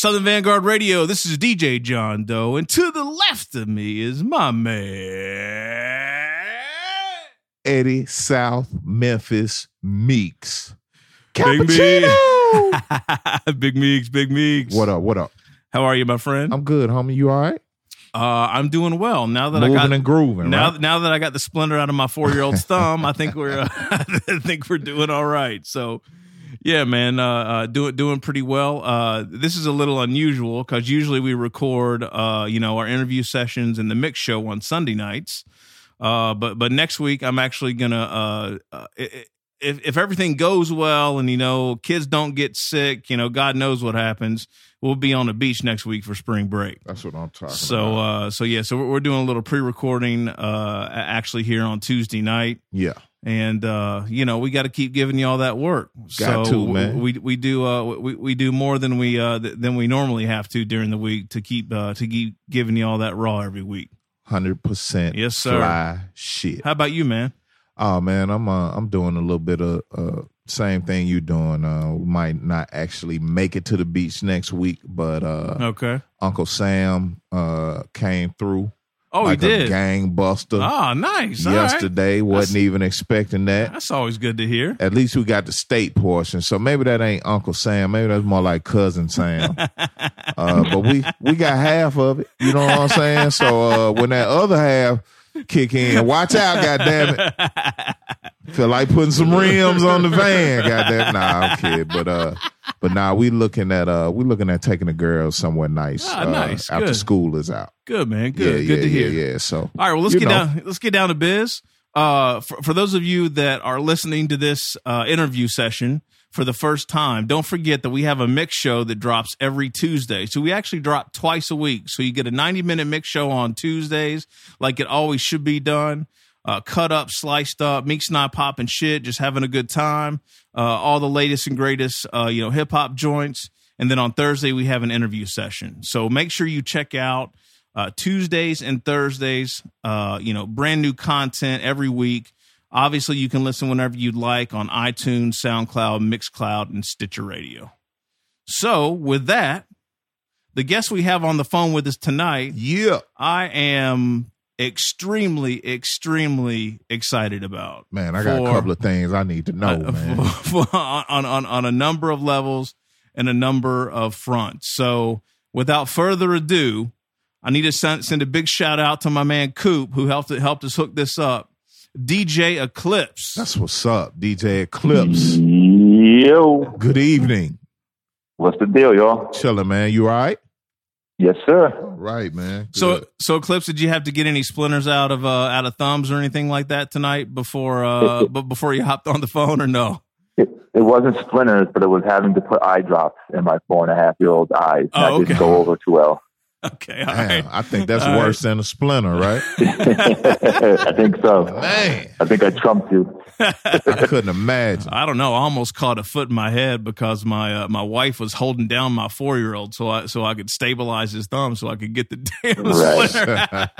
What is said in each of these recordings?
Southern Vanguard Radio. This is DJ John Doe, and to the left of me is my man Eddie South Memphis Meeks. Big Cappuccino. Meeks. Big Meeks, Big Meeks. What up? What up? How are you, my friend? I'm good, homie. You all right? Uh, I'm doing well now that Moving I got and grooving. now right? now that I got the splinter out of my four year old's thumb. I think we're I think we're doing all right. So. Yeah, man, uh, uh, doing doing pretty well. Uh, this is a little unusual because usually we record, uh, you know, our interview sessions and the mix show on Sunday nights. Uh, but but next week I'm actually gonna, uh, uh, if if everything goes well and you know kids don't get sick, you know, God knows what happens. We'll be on the beach next week for spring break. That's what I'm talking So about. uh, so yeah, so we're, we're doing a little pre-recording uh, actually here on Tuesday night yeah. And uh, you know we got to keep giving you all that work. Got so to, man. We we do uh, we we do more than we uh, th- than we normally have to during the week to keep uh, to keep giving you all that raw every week. Hundred percent. Yes, sir. Fly shit. How about you, man? Oh man, I'm uh, I'm doing a little bit of uh, same thing you're doing. Uh, we might not actually make it to the beach next week, but uh, Okay. Uncle Sam uh, came through. Oh, like he did. a gangbuster Ah, nice. All right. yesterday. Wasn't even expecting that. That's always good to hear. At least we got the state portion, so maybe that ain't Uncle Sam. Maybe that's more like cousin Sam. uh, but we we got half of it. You know what I'm saying? So uh, when that other half kick in, watch out, goddamn it! Feel like putting some rims on the van, goddamn. Nah, I'm kidding, but uh, but nah, we looking at uh, we looking at taking the girls somewhere nice. Ah, uh, nice. After Good. school is out. Good man. Good. yeah, good yeah, to hear. yeah, yeah. So All right, well let's get know. down. Let's get down to biz. Uh, for, for those of you that are listening to this uh, interview session for the first time, don't forget that we have a mix show that drops every Tuesday. So we actually drop twice a week. So you get a ninety minute mix show on Tuesdays, like it always should be done. Uh, cut up, sliced up, Meek's not popping shit, just having a good time. Uh, all the latest and greatest, uh, you know, hip hop joints. And then on Thursday we have an interview session. So make sure you check out uh, Tuesdays and Thursdays. Uh, you know, brand new content every week. Obviously, you can listen whenever you'd like on iTunes, SoundCloud, Mixcloud, and Stitcher Radio. So, with that, the guest we have on the phone with us tonight, Yeah, I am extremely, extremely excited about. man, I got For- a couple of things I need to know, uh, man. for- for- on, on, on a number of levels and a number of fronts. So, without further ado, I need to send, send a big shout out to my man Coop, who helped helped us hook this up. DJ Eclipse. That's what's up, DJ Eclipse. Yo, Good evening. what's the deal, y'all? Chilling, man. You all right? Yes, sir. Right, man. so, Good. so Eclipse, did you have to get any splinters out of uh, out of thumbs or anything like that tonight before uh, but before you hopped on the phone or no? It, it wasn't splinters, but it was having to put eye drops in my four and a half year old's eyes. Oh, that okay. didn't go over too well. Okay, all Damn, right. I think that's All worse than a splinter, right? I think so. Man, I think I trumped you. I couldn't imagine. I don't know. I almost caught a foot in my head because my uh, my wife was holding down my four year old so I so I could stabilize his thumb so I could get the damn Right. splinter.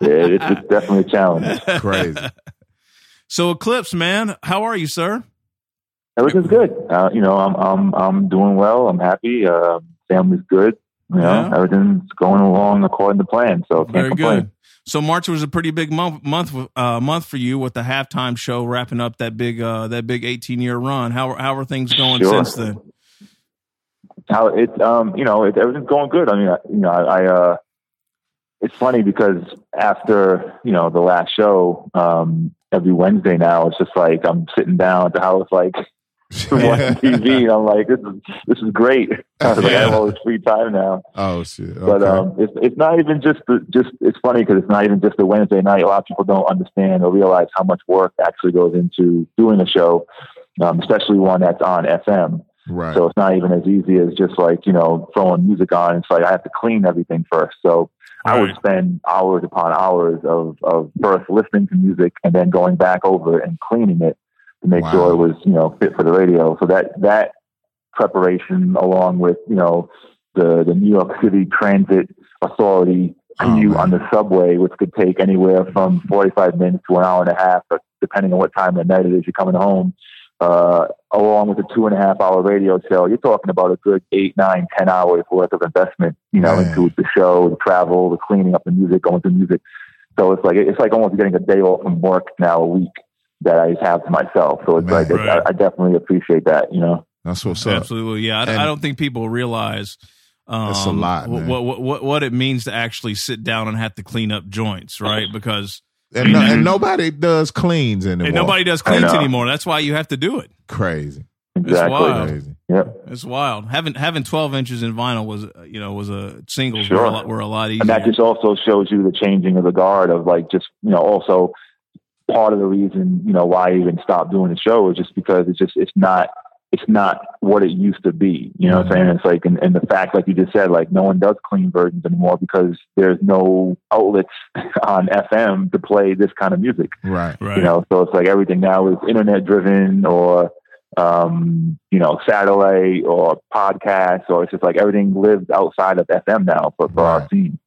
Yeah, it's, it's definitely a challenge. Crazy. So Eclipse, man, how are you, sir? Everything's good. Uh, you know, I'm I'm I'm doing well. I'm happy. Uh, family's good. You know, Yeah. everything's going along according to plan. So Very complain. good. So March was a pretty big month month uh, month for you with the halftime show wrapping up that big uh, that big eighteen year run. How how are things going Sure. since then? how it's um you know it, everything's going good. I mean I, you know I, I uh it's funny because after you know the last show um every Wednesday now it's just like I'm sitting down at the house like watching TV and I'm like this is this is great. I was like, I have all this free time now. oh shit. Okay. But um, it's it's not even just the, just it's funny because it's not even just a Wednesday night. A lot of people don't understand or realize how much work actually goes into doing a show, um, especially one that's on FM. right. So it's not even as easy as just like, you know, throwing music on. It's like I have to clean everything first. So I would spend hours upon hours of, of first listening to music and then going back over it and cleaning it to make Wow. sure it was, you know, fit for the radio. So that that preparation along with, you know, the, the New York City Transit Authority Oh, commute man. on the subway, which could take anywhere from 45 minutes to an hour and a half, depending on what time of night it is you're coming home. uh, along with a two and a half hour radio show, you're talking about a good eight, nine, ten hours worth of investment, you know, Man. into the show, the travel, the cleaning up the music, going through music. So it's like it's like almost getting a day off from work now a week that I have to myself. So it's Man. like Right. I, I definitely appreciate that, you know. That's what's up. Absolutely, yeah. I, I don't think people realize um, That's a lot, what, what what what it means to actually sit down and have to clean up joints, right? Because And, no, and nobody does cleans anymore. and nobody does cleans anymore. That's why you have to do it. crazy, Exactly. wild. crazy. Yep. It's wild. Having having twelve inches in vinyl was you know was a singles Sure. were, a lot, were a lot easier. And that just also shows you the changing of the guard of like just, you know, also part of the reason, you know, why I even stopped doing the show is just because it's just, it's not, it's not what it used to be. You know what I'm saying? It's like, and, and the fact, like you just said, like no one does clean versions anymore because there's no outlets on FM to play this kind of music, Right. right. you know? So it's like everything now is internet driven or, um, you know, satellite or podcasts, or it's just like everything lives outside of FM now for, for our Right. scene.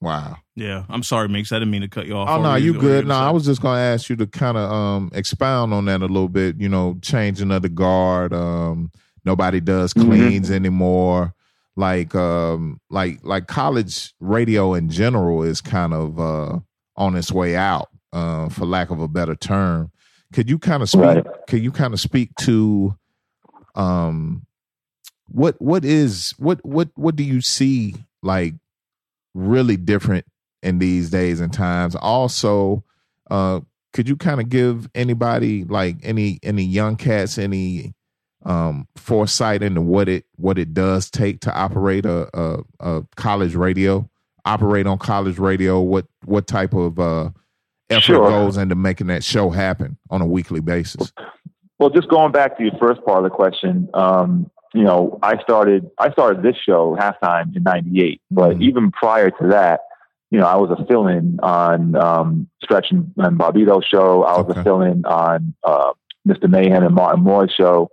Wow. yeah, I'm sorry, Meeks. I didn't mean to cut you off. Oh no, you what good. No, I was just gonna ask you to kind of um expound on that a little bit. You know, changing of the guard. Um, nobody does Mhm. cleans anymore. Like um, like like college radio in general is kind of uh on its way out. Uh, for lack of a better term, could you kind of speak? Right. Could you kind of speak to um what what is what what what do you see like really different in these days and times. Also uh could you kind of give anybody like any any young cats any um foresight into what it what it does take to operate a a, a college radio operate on college radio? What what type of uh effort Sure. goes into making that show happen on a weekly basis? Well, just going back to your first part of the question, um, you know, I started I started this show halftime in '98, but Mhm. even prior to that, you know, I was a fill-in on um, Stretch and, and Bobbito show. I was Okay. a fill-in on uh, Mr. Mayhem and Martin Moore's show.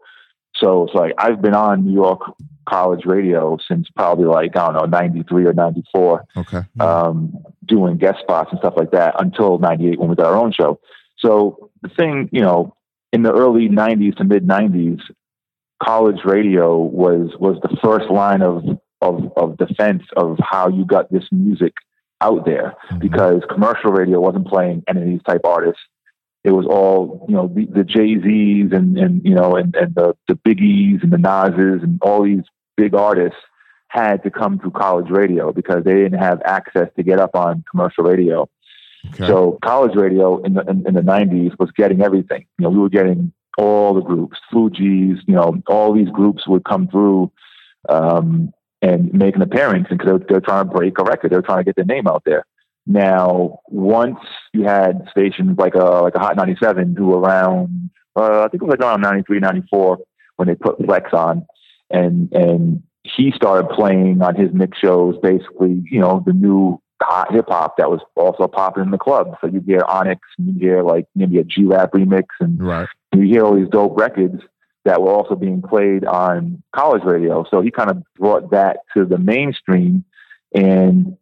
So it's like I've been on New York college radio since probably like I don't know '93 or '94 okay um, doing guest spots and stuff like that until 98 when we got our own show. So the thing, you know, in the early 90s to mid 90s, college radio was, was the first line of, of, of defense of how you got this music out there Mhm. because commercial radio wasn't playing any of these type artists. It was all, you know, the, the Jay Z's and, and, you know, and, and the, the Biggies and the Nas's and all these big artists had to come to college radio because they didn't have access to get up on commercial radio. okay So college radio in the in, in the nineties was getting everything. You know, we were getting all the groups, Fugees. You know, all these groups would come through um, and make an appearance because they're, they're trying to break a record. They're trying to get their name out there. Now, once you had stations like a like a Hot ninety seven, who were around, uh, I think it was around 93, 94 when they put Flex on, and and he started playing on his mix shows basically, you know, the new hot hip hop that was also popping in the club. So you hear Onyx, and you hear like maybe a G Rap remix, and right you hear all these dope records that were also being played on college radio. So he kind of brought that to the mainstream, and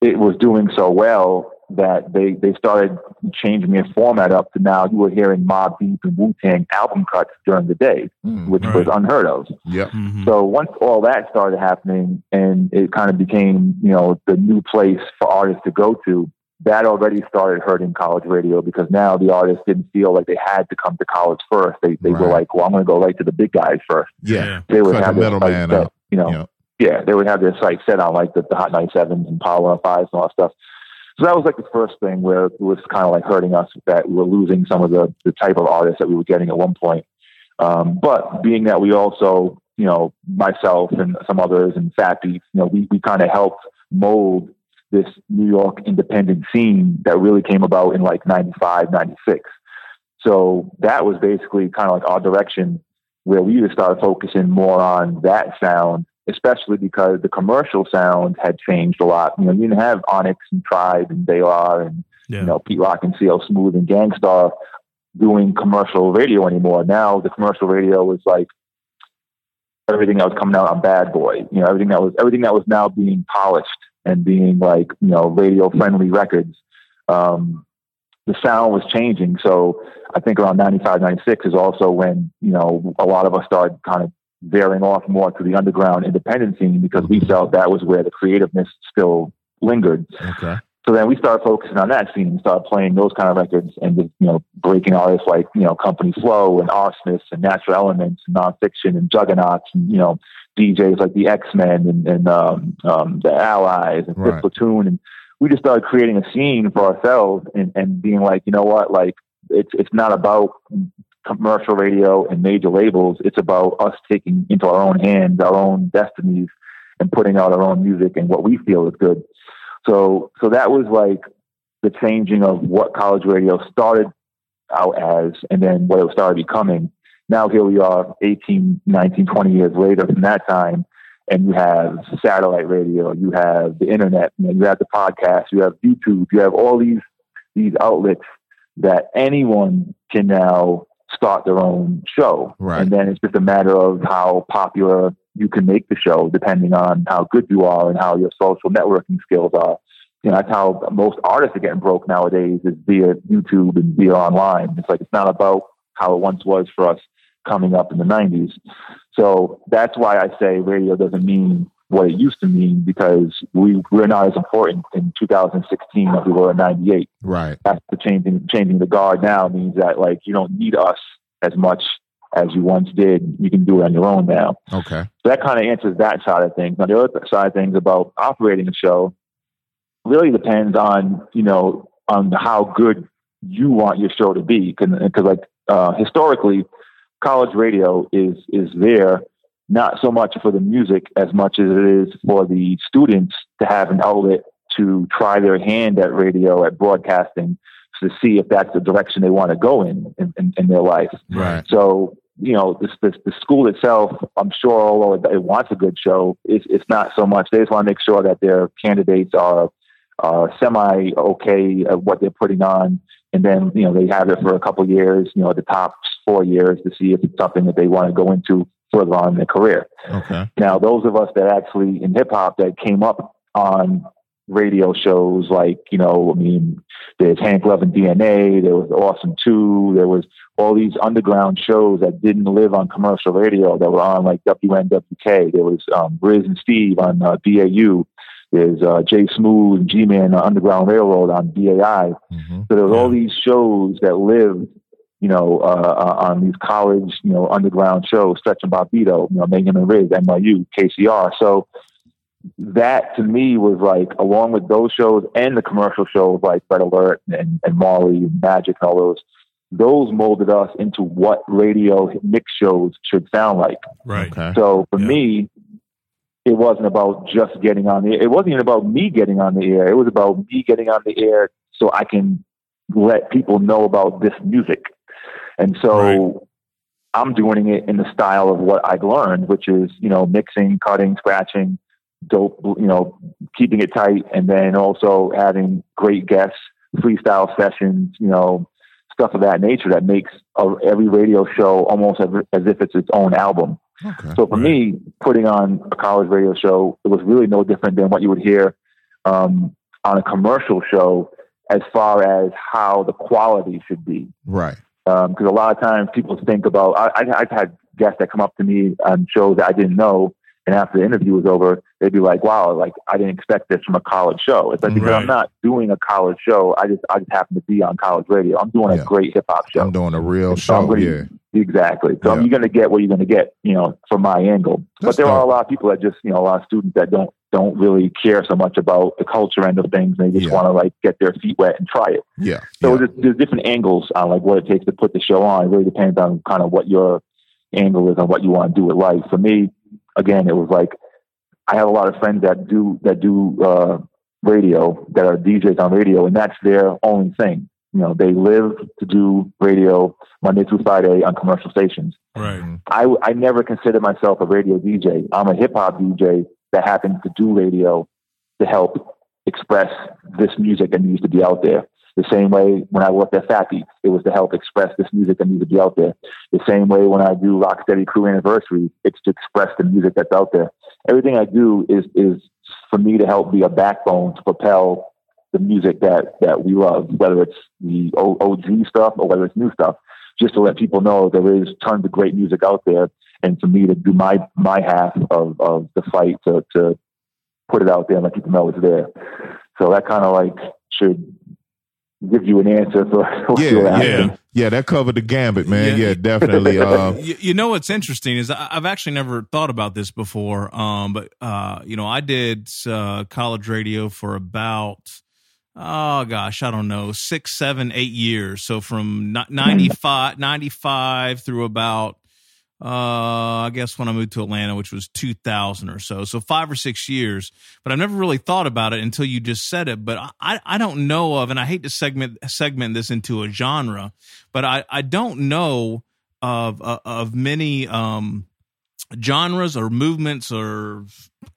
it was doing so well that they they started changing their format up to now you were hearing Mobb Deep and Wu Tang album cuts during the day, Mm, which Right. was unheard of. yep Mhm. So once all that started happening and it kind of became, you know, the new place for artists to go to, that already started hurting college radio because now the artists didn't feel like they had to come to college first. They they were like, well, I'm going to go right to the big guys first. yeah, They would Cut have the their middleman set, out. you know, yeah yeah, they would have their sights set on like the, the Hot 97s and Power 105s and all that stuff. So that was like the first thing where it was kind of like hurting us that we were losing some of the, the type of artists that we were getting at one point. Um, but being that we also, you know, myself and some others and Fat Beats, you know, we, we kind of helped mold this New York independent scene that really came about in like 95, 96. So that was basically kind of like our direction where we just started focusing more on that sound, especially because the commercial sound had changed a lot. You know, you didn't have Onyx and Tribe and De La and yeah. you know Pete Rock and CL Smooth and Gang Starr doing commercial radio anymore. Now the commercial radio was like everything that was coming out on Bad Boy. You know, everything that was everything that was now being polished and being like you know radio friendly records. Um, the sound was changing. So I think around 95, 96 is also when, you know, a lot of us started kind of veering off more to the underground independent scene because we felt that was where the creativeness still lingered. Okay. So then we started focusing on that scene and started playing those kind of records and just, you know, breaking artists like, you know, Company Flow and Arsonists and Natural Elements and Non Phixion and Juggaknots and, you know, DJs like the X-Men and, and um, um, the Allies and Right. Fifth Platoon. And we just started creating a scene for ourselves and, and being like, you know what, like it's, it's not about commercial radio and major labels. It's about us taking into our own hands, our own destinies and putting out our own music and what we feel is good. So, so that was like the changing of what college radio started out as and then what it started becoming. Now here we are 18, 19, 20 years later from that time. And you have satellite radio, you have the internet, you, have the podcast, you have YouTube, you have all these these outlets that anyone can now start their own show. Right. And then it's just a matter of how popular you can make the show depending on how good you are and how your social networking skills are. You know, that's how most artists are getting broke nowadays is via YouTube and via online. It's like it's not about how it once was for us coming up in the 90s. So that's why I say radio doesn't mean what it used to mean because we, we're not as important in 2016 as we were in 98 Right. that's the changing changing the guard now means that like you don't need us as much as you once did. You can do it on your own now. Okay. So that kind of answers that side of things. Now the other side of things about operating a show really depends on you know on how good you want your show to be because like uh, historically college radio is is there not so much for the music as much as it is for the students to have an outlet to try their hand at radio at broadcasting to see if that's the direction they want to go in in, in, in their life Right. so, you know, this, this, the school itself, I'm sure, although it, it wants a good show, it's, it's not so much. They just want to make sure that their candidates are, are semi okay at what they're putting on. And then, you know, they have it for a couple years, you know, the top four years to see if it's something that they want to go into further on in their career. Okay. Now, those of us that actually in hip hop that came up on radio shows like, you know, I mean, there's Hank Love and DNA, there was Awesome 2, there was all these underground shows that didn't live on commercial radio that were on like WNWK. There was um, Riz and Steve on uh, BAU. There's uh, Jay Smooth and G-Man on Underground Railroad on BAI. hmm So there was all these shows that lived, you know, uh, uh, on these college, you know, underground shows, Stretch and Bobbito, you know, Mayhem and Riz, NYU, KCR. So that to me was like, along with those shows and the commercial shows like Red Alert and, and Marley and Magic and all those, those molded us into what radio mix shows should sound like. Right. Okay. So for Yeah. me, it wasn't about just getting on the air. It wasn't even about me getting on the air. It was about me getting on the air so I can let people know about this music. And so Right. I'm doing it in the style of what I'd learned, which is, you know, mixing, cutting, scratching, dope, you know, keeping it tight, and then also having great guests, freestyle sessions, you know, stuff of that nature that makes a, every radio show almost as, as if it's its own album. Okay. So for me, putting on a college radio show, it was really no different than what you would hear um, on a commercial show as far as how the quality should be. Right. Um, because a lot of times people think about, I, I, I've had guests that come up to me on shows that I didn't know. And after the interview was over, they'd be like, wow, like I didn't expect this from a college show. It's like, because Right. I'm not doing a college show. I just, I just happen to be on college radio. I'm doing Yeah. a great hip hop show. I'm doing a real So show. really- Yeah. Exactly. So Yeah. you're going to get what you're going to get, you know, from my angle. That's but there are a lot of people that just, you know, a lot of students that don't don't really care so much about the culture end of things. They just Yeah. want to like get their feet wet and try it. Yeah. So yeah. there's, there's different angles on like what it takes to put the show on. It really depends on kind of what your angle is on what you want to do with life. For me, again, it was like I have a lot of friends that do that do uh, radio that are DJs on radio, and that's their only thing. You know, they live to do radio Monday through Friday on commercial stations. Right. I, I never considered myself a radio DJ. I'm a hip hop DJ that happens to do radio to help express this music that needs to be out there. The same way when I worked at Beats, it was to help express this music that needs to be out there. The same way when I do Rocksteady Crew Anniversary, it's to express the music that's out there. Everything I do is is for me to help be a backbone to propel the music that that we love, whether it's the OG stuff or whether it's new stuff, just to let people know there is tons of great music out there, and for me to do my my half of of the fight to to put it out there and let people know it's there. So that kind of like should give you an answer for yeah, yeah, yeah. That covered the gambit, man. Yeah, yeah definitely. Uh, you, you, know what's interesting is I've actually never thought about this before. Um, but uh, you know, I did uh, college radio for about oh gosh, I don't know, six, seven, eight years. So from 95, 95 through about uh, I guess when I moved to Atlanta, which was 2000 or so. So five or six years, but I've never really thought about it until you just said it. But I, I don't know of, and I hate to segment, segment this into a genre, but I, I don't know of, uh, of many, um, genres or movements or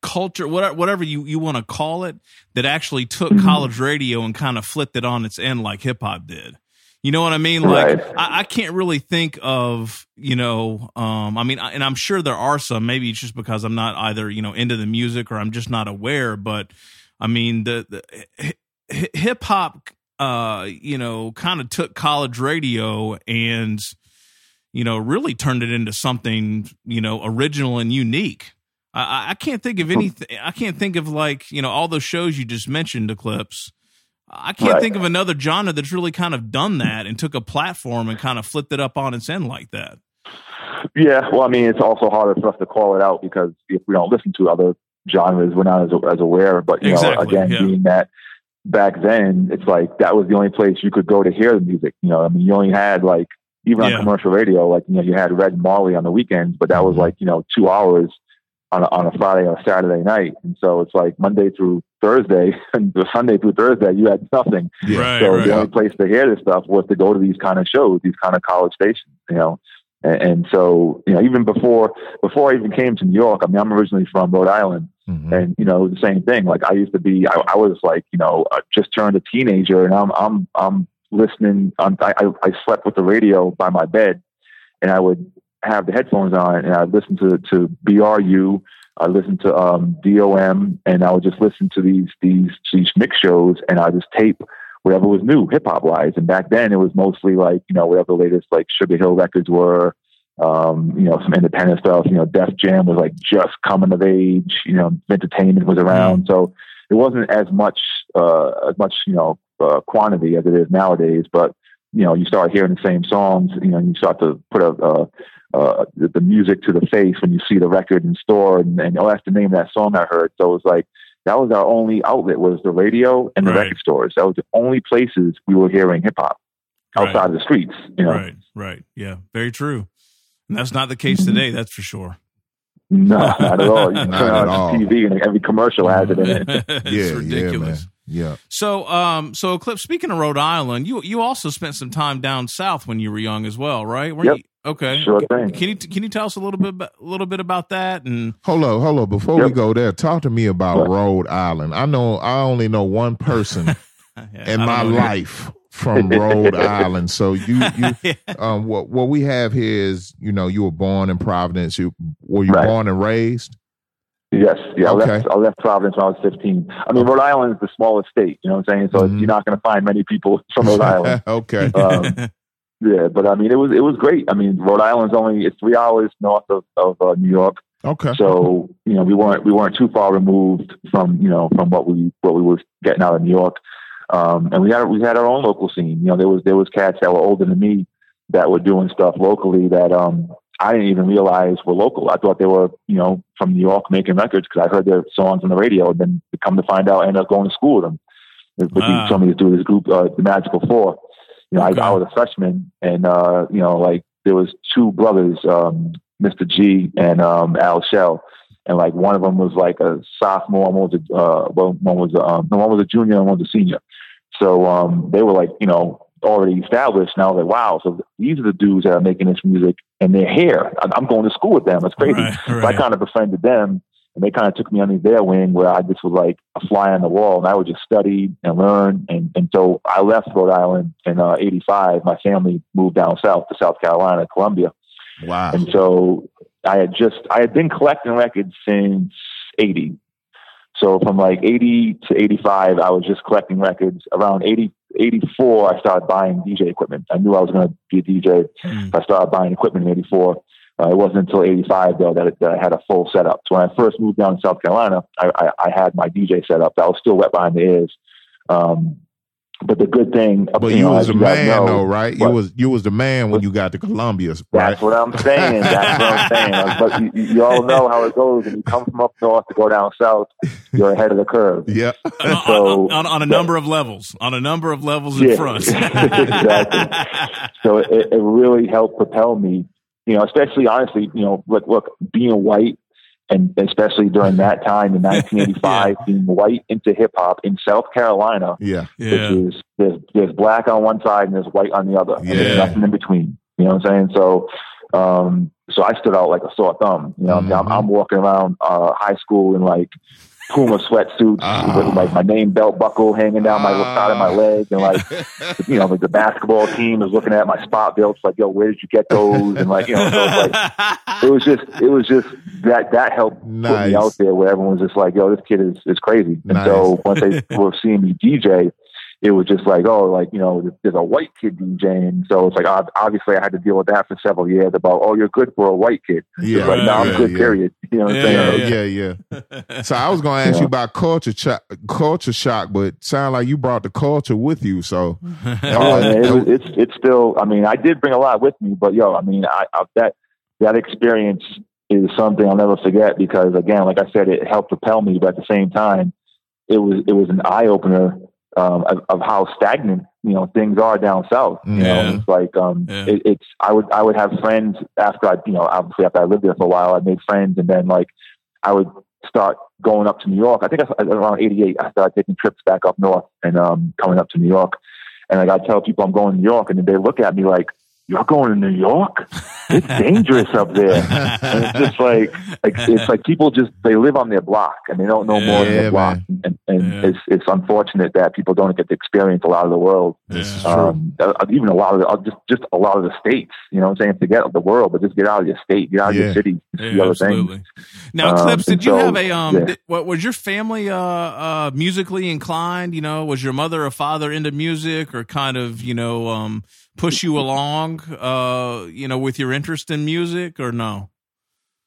culture, whatever, whatever you, you want to call it, that actually took mm-hmm. college radio and kind of flipped it on its end like hip hop did. You know what I mean? Like right. I, I, can't really think of, you know, um, I mean, and I'm sure there are some. Maybe it's just because I'm not either, you know, into the music or I'm just not aware. But I mean, the, the hip hop, uh, you know, kind of took college radio and, you know, really turned it into something, you know, original and unique. I, I can't think of anything. I can't think of like, you know, all those shows you just mentioned, Eclipse I can't right. think of another genre that's really kind of done that and took a platform and kind of flipped it up on its end like that. Yeah, well, I mean, it's also harder for us to call it out because if we don't listen to other genres, we're not as, as aware. But you exactly, know, again, yeah. being that back then, it's like that was the only place you could go to hear the music. You know, I mean, you only had like even yeah. on commercial radio, like you know, you had Red Marley on the weekends, but that was mm-hmm. like you know two hours on a, on a Friday or Saturday night, and so it's like Monday through Thursday and Sunday through Thursday, you had nothing. Yeah. Right, so right. the only place to hear this stuff was to go to these kind of shows, these kind of college stations, you know. And, and so, you know, even before before I even came to New York, I mean, I'm originally from Rhode Island, mm-hmm. and you know, the same thing. Like I used to be, I, I was like, you know, uh, just turned a teenager, and I'm I'm I'm listening. I'm, I I slept with the radio by my bed, and I would have the headphones on, and I'd listen to to BRU I listened to um, DOM, and I would just listen to these these these mix shows, and I just tape whatever was new hip hop wise. And back then, it was mostly like you know whatever the latest like Sugar Hill records were, um, you know some independent stuff. You know, Def Jam was like just coming of age. You know, entertainment was around, mm. so it wasn't as much uh, as much you know uh, quantity as it is nowadays. But you know, you start hearing the same songs. You know, and you start to put a, a uh, the, the, music to the face when you see the record in store, and, and oh, that's the name of that song I heard. So it was like that was our only outlet was the radio and the right. record stores. That was the only places we were hearing hip hop outside right. of the streets. You know? Right, right, yeah, very true. And that's not the case today. That's for sure. No, not at all. You turn on TV and every commercial has it in it. yeah, ridiculous. Yeah, yeah. So, um, so Clip. Speaking of Rhode Island, you you also spent some time down south when you were young as well, right? Were yep. You, Okay. Sure thing. Can you can you tell us a little bit a little bit about that and Hold on, hold on. Before yep. we go there, talk to me about Rhode Island. I know I only know one person yeah, in my life from Rhode Island. So you you yeah. um what what we have here is, you know, you were born in Providence. You were you right. born and raised? Yes, yeah. Okay. I, left, I left Providence when I was 15. I mean, Rhode Island is the smallest state, you know what I'm saying? So mm-hmm. you're not going to find many people from Rhode Island. okay. Um, yeah, but I mean, it was it was great. I mean, Rhode Island's only it's three hours north of of uh, New York. Okay. So you know, we weren't we weren't too far removed from you know from what we what we were getting out of New York. Um, and we had we had our own local scene. You know, there was there was cats that were older than me that were doing stuff locally that um, I didn't even realize were local. I thought they were you know from New York making records because I heard their songs on the radio, and then come to find out, I ended up going to school with them. But wow. he told me to do this group, uh, the Magical Four. You know, okay. I, I, was a freshman, and uh, you know, like there was two brothers, um, Mr. G and um, Al Shell, and like one of them was like a sophomore, one was a uh, one was a, um, one was a junior, and one was a senior. So um, they were like, you know, already established. Now like, wow, so these are the dudes that are making this music, and they're here. I'm going to school with them. It's crazy. Right, right. So I kind of befriended them and they kind of took me under their wing where I just was like a fly on the wall and I would just study and learn. And, and so I left Rhode Island in uh, 85. My family moved down south to South Carolina, Columbia. Wow. And so I had just, I had been collecting records since 80. So from like 80 to 85, I was just collecting records. Around 80, 84, I started buying DJ equipment. I knew I was going to be a DJ. Mm. I started buying equipment in 84. Uh, it wasn't until 85 though that, it, that I had a full setup. So when I first moved down to South Carolina, I, I, I had my DJ set up. I was still wet behind the ears. Um, but the good thing, But you, know, was as the man know, though, right? You was you was the man when you got to Columbia, right? That's what I'm saying. That's what I'm saying. Like, But you, you you all know how it goes. When you come from up north to go down south, you're ahead of the curve. yeah. on, So- on, on a number of levels, on a number of levels in Yeah. front. Exactly. So it, it really helped propel me, you know, especially honestly, you know, look, look, being white and especially during that time in 1985, being white into hip hop in South Carolina, Yeah. yeah. which is there's, there's black on one side and there's white on the other. And Yeah. there's nothing in between. You know what I'm saying? So, um, so I stood out like a sore thumb. You know, what I mean? I'm. I'm walking around uh, high school in like Puma sweatsuits Ah. with like my name belt buckle hanging down my side of my leg, and like you know, like the basketball team is looking at my spot belts, like, yo, where did you get those? And like, you know, so it's like it was just, it was just that that helped put me out there where everyone was just like, yo, this kid is is crazy. And Nice. so once they were seeing me DJ, it was just like, oh, like you know, there's a white kid DJing. So it's like obviously I had to deal with that for several years about, oh, you're good for a white kid. Yeah. It's like, no, I'm yeah, good. yeah. Period. You know what I'm Yeah, saying? Yeah, yeah, yeah. So I was gonna ask Yeah. you about culture shock, culture shock, but sound like you brought the culture with you. So oh, that Oh, man, it was, it's it's still. I mean, I did bring a lot with me, but yo, I mean, I, I that that experience is something I'll never forget because again, like I said, it helped propel me, but at the same time, it was it was an eye opener um, of, of how stagnant you know things are down south. You Yeah. know, it's like um, Yeah. it, it's I would I would have friends after I you know obviously after I lived there for a while, I made friends, and then like I would start going up to New York. I think I, around '88, I started taking trips back up north and um, coming up to New York. And like I tell people I'm going to New York, and then they look at me like, "You're going to New York? It's dangerous up there." And it's just like, like it's like people just they live on their block and they don't know more than Yeah, their block. And, and Yeah. it's it's unfortunate that people don't get to experience a lot of the world. This is Yeah. true. Um, uh, even a lot of the, uh, just just a lot of the states. You know, what I'm saying forget the world, but just get out of your state, get out of your city, see Yeah, other things. absolutely. Now, Um, Clips, did you so, have a um? yeah. Did, what was your family uh uh musically inclined? You know, was your mother or father into music, or kind of you know um push you along uh you know with your interest in music, or no?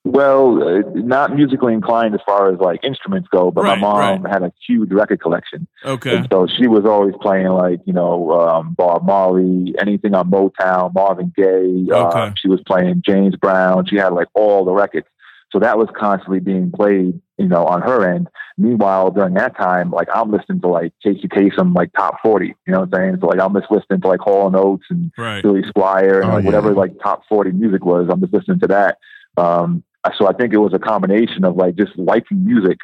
Well, uh, not musically inclined as far as like instruments go, but Right, my mom right. had a huge record collection. Okay, And so she was always playing like, you know, um, Bob Marley, anything on Motown, Marvin Gaye. Okay. Uh, she was playing James Brown. She had like all the records. So that was constantly being played, you know, on her end. Meanwhile, during that time, like I'm listening to like Casey Kasem, like top 40, you know what I'm saying? So like I'm just listening to like Hall and Oates and right. Billy Squier and Oh, like, yeah. whatever like top 40 music was. I'm just listening to that. Um, so I think it was a combination of like just liking music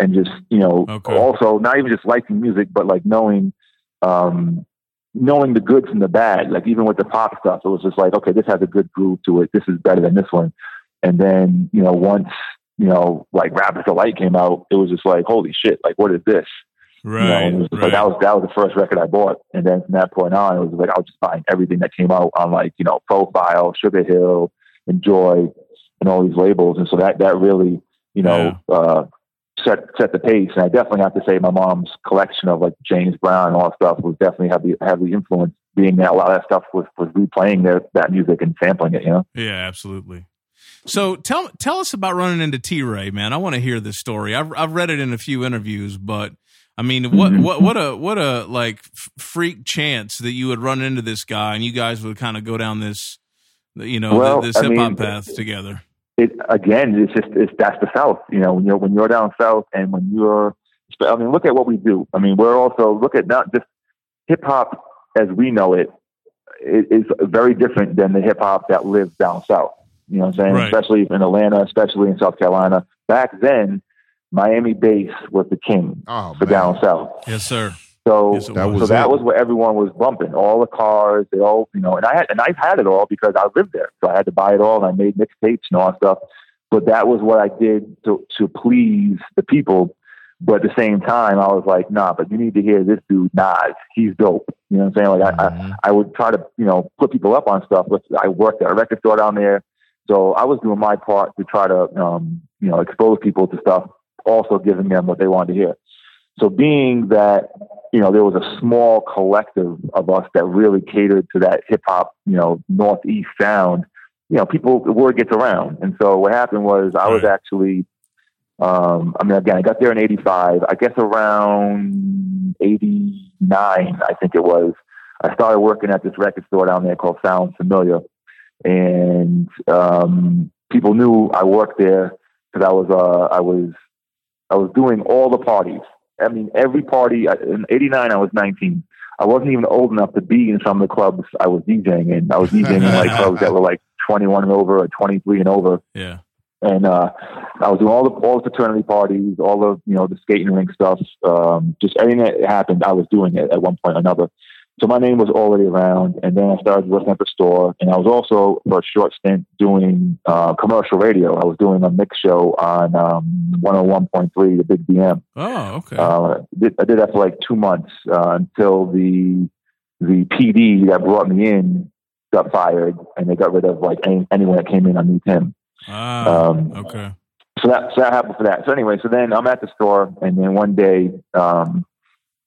and just, you know, Okay. also not even just liking music, but like knowing, um, knowing the good from the bad. Like even with the pop stuff, it was just like, okay, this has a good groove to it. This is better than this one. And then, you know, once, you know, like Rapper's Delight came out, it was just like, holy shit, like what is this? You know, Right, right. like that was that was the first record I bought, and then from that point on, it was like I was just buying everything that came out on like you know Profile, Sugar Hill, Enjoy, and all these labels, and so that that really you know uh, set set the pace. And I definitely have to say my mom's collection of like James Brown and all that stuff was definitely heavily heavily influenced. Being that a lot of that stuff was was replaying their that music and sampling it, you know. Yeah, absolutely. So tell tell us about running into T Ray, man. I want to hear this story. I've I've read it in a few interviews, but I mean, what Mhm. what what a what a like freak chance that you would run into this guy and you guys would kind of go down this, you know, Well, this hip hop path together. it again, it's just it's that's the South. You know, when you're when you're down south and when you're, I mean, look at what we do. I mean, we're also look at not just hip hop as we know it it is very different than the hip hop that lives down south. You know what I'm saying? Right. Especially in Atlanta, especially in South Carolina. Back then, Miami bass was the king Oh for man. down south. Yes, sir. So, Yes, That was. so that it. was what everyone was bumping. All the cars, they all, you know, and I had, and I've had it all because I lived there, so I had to buy it all, and I made mixtapes and all that stuff. But that was what I did to to please the people. But at the same time, I was like, nah, but you need to hear this dude Nas. He's dope. You know what I'm saying? Like I, I, Mhm. I would try to, you know, put people up on stuff. But I worked at a record store down there, so I was doing my part to try to, um, you know, expose people to stuff. also giving them what they wanted to hear. So being that, you know, there was a small collective of us that really catered to that hip hop, you know, Northeast sound, you know, people, the word gets around. And so what happened was I was actually, um, I mean, again, I got there in 85, I guess around 89, I think it was. I started working at this record store down there called Sound Familiar. And, um, people knew I worked there because I was, uh, I was, I was doing all the parties. I mean, every party in '89, I was 19. I wasn't even old enough to be in some of the clubs I was DJing in. I was DJing in like clubs that were like 21 and over or 23 and over. Yeah. And uh, I was doing all the all the fraternity parties, all the you know the skating rink stuff, um, just anything that happened. I was doing it at one point or another. So my name was already around, and then I started working at the store, and I was also for a short stint doing uh, commercial radio. I was doing a mix show on um, 101.3, the Big BM. Oh, okay. Uh, I did that for like two months uh, until the the PD that brought me in got fired, and they got rid of like any, anyone that came in underneath him. Ah, um, okay. So that so that happened for that. So anyway, so then I'm at the store, and then one day. Um,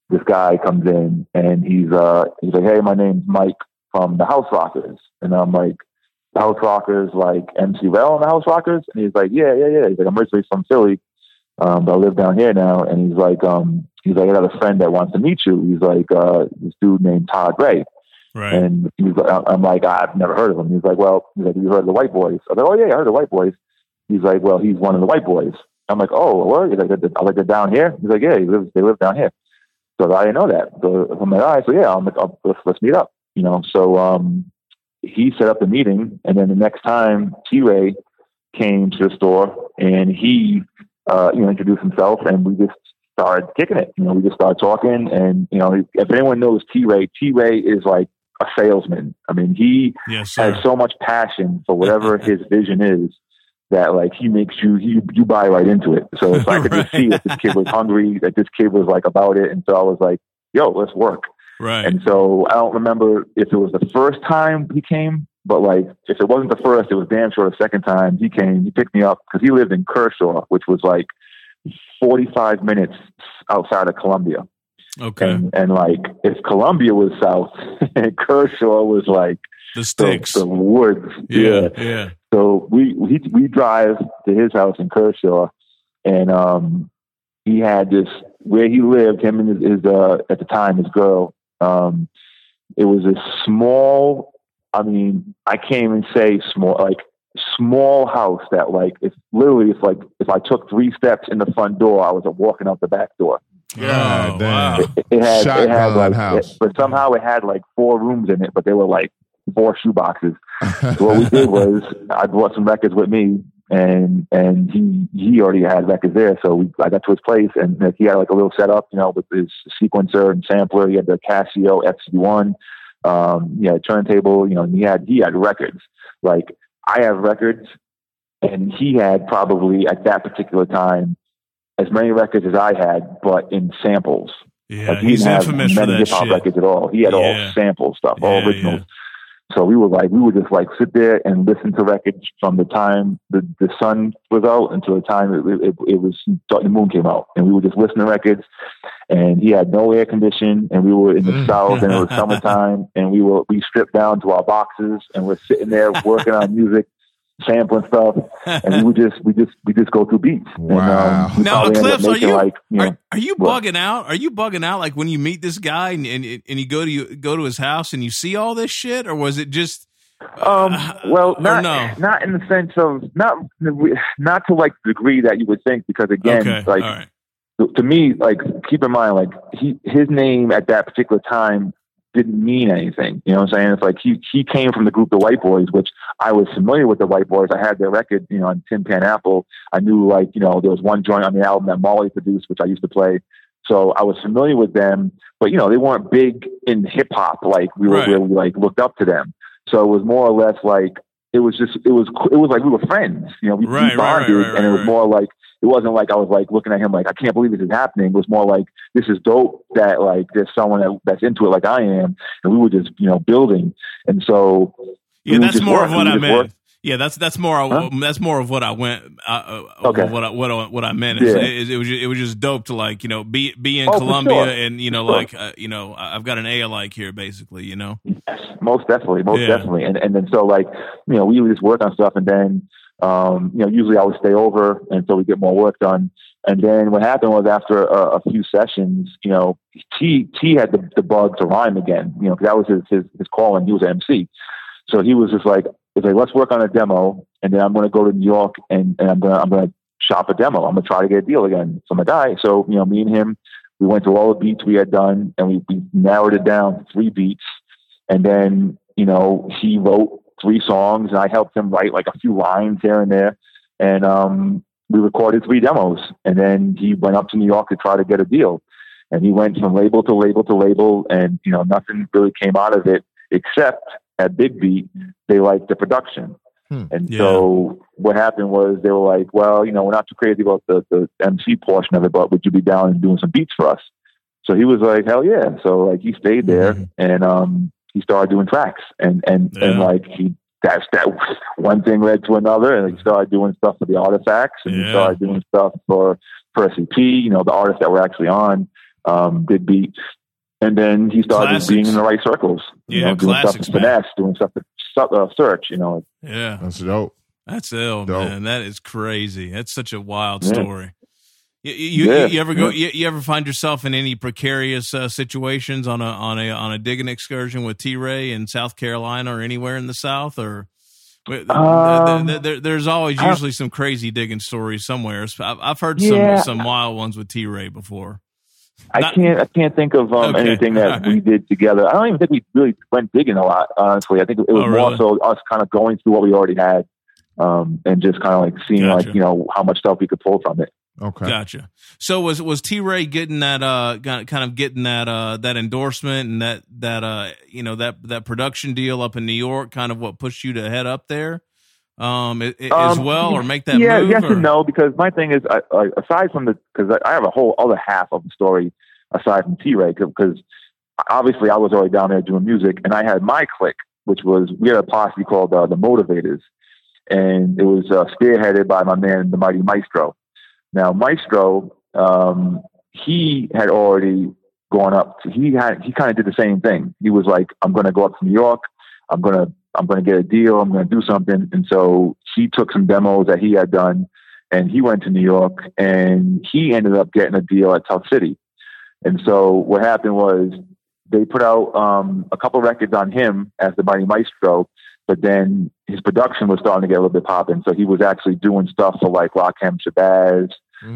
this guy comes in and he's uh he's like, Hey, my name's Mike from the House Rockers. And I'm like, the House Rockers like MC Rel and the House Rockers? And he's like, Yeah, yeah, yeah. He's like, I'm originally from Philly, um, but I live down here now. And he's like, um, he's like, I got a friend that wants to meet you. He's like, uh, this dude named Todd Ray. Right. And he's like, I'm like, I've never heard of him. He's like, Well, he's like, you heard of the White Boys? I'm like, Oh yeah, I heard of the White Boys. He's like, Well, he's one of the White Boys. I'm like, Oh, what? He's like, I like they're down here. He's like, Yeah, he lives, they live down here. So I didn't know that. So I'm like, all right, so yeah, I'm, I'll, let's, let's meet up. You know, so um, he set up the meeting, and then the next time T Ray came to the store, and he, uh, you know, introduced himself, and we just started kicking it. You know, we just started talking, and you know, if anyone knows T Ray, T Ray is like a salesman. I mean, he yes, has so much passion for whatever his vision is that like he makes you you you buy right into it. So if I could right. just see that this kid was hungry, that this kid was like about it, and so I was like, "Yo, let's work." Right. And so I don't remember if it was the first time he came, but like if it wasn't the first, it was damn sure the second time he came. He picked me up because he lived in Kershaw, which was like forty five minutes outside of Columbia. Okay. And, and like if Columbia was south, and Kershaw was like the sticks, the, the woods. Yeah, yeah, yeah. So we we we drive to his house in Kershaw, and um, he had this where he lived. Him and his, his uh, at the time his girl. Um, it was a small. I mean, I can't even say small. Like small house that like it's literally it's like if I took three steps in the front door, I was walking out the back door. Yeah, oh, wow. It, it, had it had like, it, but somehow it had like four rooms in it, but they were like four shoe boxes. So what we did was I brought some records with me and and he he already had records there. So we, I got to his place and he had like a little setup, you know, with his sequencer and sampler. He had the Casio XC1, um, had turntable, you know, and he had he had records. Like I have records, and he had probably at that particular time as many records as I had, but in samples. Yeah, like he he's didn't have many hip hop records at all. He had yeah. all sample stuff, all yeah, originals. Yeah. So we were like, we would just like sit there and listen to records from the time the, the sun was out until the time it, it, it was the moon came out, and we would just listen to records. And he had no air condition, and we were in the mm. south, and it was summertime, and we were we stripped down to our boxes, and we're sitting there working on music sampling stuff, and we would just we just we just go through beats. Wow. And, um, now, Eclipse, are you, like, you know, are, are, you bugging out? Are you bugging out like when you meet this guy and, and and you go to you go to his house and you see all this shit, or was it just? Um. Well, not no? not in the sense of not not to like the degree that you would think, because again, okay. like. To me, like keep in mind, like he his name at that particular time didn't mean anything. You know what I'm saying? It's like he he came from the group the White Boys, which I was familiar with the White Boys. I had their record, you know, on Tin Pan Apple. I knew like, you know, there was one joint on the album that Marley produced, which I used to play. So I was familiar with them, but you know, they weren't big in hip hop like we were right. really like looked up to them. So it was more or less like it was just it was it was like we were friends. You know, we, right, we bonded, right, and it was more like it wasn't like I was like looking at him like I can't believe this is happening. It was more like this is dope that like there's someone that, that's into it like I am, and we were just you know building. And so yeah, that's more of what I meant. Work. Yeah, that's that's more Huh? that's more of what I went. Uh, uh, Okay. What I, what I, what I meant Yeah. it, it was just, it was just dope to like you know be be in Oh, for Columbia sure. and you know sure. like uh, you know I've got an A alike here basically you know Yes, most definitely, most Yeah. definitely. And and then so like you know we would just work on stuff, and then um, you know usually I would stay over, and so we get more work done. And then what happened was after a, a few sessions, you know, T T had the, the bug to rhyme again, you know, because that was his, his his calling. He was an MC, so he was just like, "It's like let's work on a demo, and then I'm going to go to New York, and, and I'm going to I'm to shop a demo. I'm going to try to get a deal again for my guy." So you know, me and him, we went through all the beats we had done, and we, we narrowed it down to three beats. And then, you know, he wrote three songs and I helped him write like a few lines here and there. And um, we recorded three demos. And then he went up to New York to try to get a deal. And he went from label to label to label and, you know, nothing really came out of it except at Big Beat, they liked the production. Hmm. And Yeah. so what happened was they were like, well, you know, we're not too crazy about the, the MC portion of it, but would you be down and doing some beats for us? So he was like, hell yeah. So like he stayed there Mhm. and um he started doing tracks and and and like he that's that one thing led to another and he started doing stuff for the artifacts and Yeah. he started doing stuff for for SCP, you know, the artists that were actually on um did beats. And then he started Classics. being in the right circles. You Yeah, know, doing stuff classics, for man. finesse, doing stuff for Su- uh, Serch, you know. yeah That's dope. that's ill Dope. man that is crazy that's such a wild Yeah. story. You, you, Yeah, you ever go? yeah. You, you ever find yourself in any precarious uh, situations on a on a on a digging excursion with T Ray in South Carolina or anywhere in the South? Or Um, there- there- there's always I- usually some crazy digging stories somewhere. I've, I've heard some Yeah. some wild ones with T Ray before. I Not- can't. I can't think of um, Okay. anything that All we did together. I don't even think we really went digging a lot. Honestly, I think it was Oh, more really? so us kind of going through what we already had, um, and just kind of like seeing Gotcha. like you know how much stuff we could pull from it. Okay. Gotcha. So was was T Ray getting that uh kind kind of getting that uh that endorsement and that that uh you know that that production deal up in New York kind of what pushed you to head up there um i- i- as Um, well or make that yeah, move yes or? and no. Because my thing is, I, I, aside from the, because I, I have a whole other half of the story aside from T Ray, because obviously I was already down there doing music, and I had my clique, which was we had a posse called uh, the Motivators, and it was uh, spearheaded by my man, the Mighty Maestro. Now, Maestro, um, he had already gone up. To, he had he kind of did the same thing. He was like, "I'm going to go up to New York. I'm going to I'm going to get a deal. I'm going to do something." And so he took some demos that he had done, and he went to New York, and he ended up getting a deal at Tuff City. And so what happened was they put out um, a couple records on him as the Mighty Maestro, but then his production was starting to get a little bit popping. So he was actually doing stuff for like Rakim Shabazz.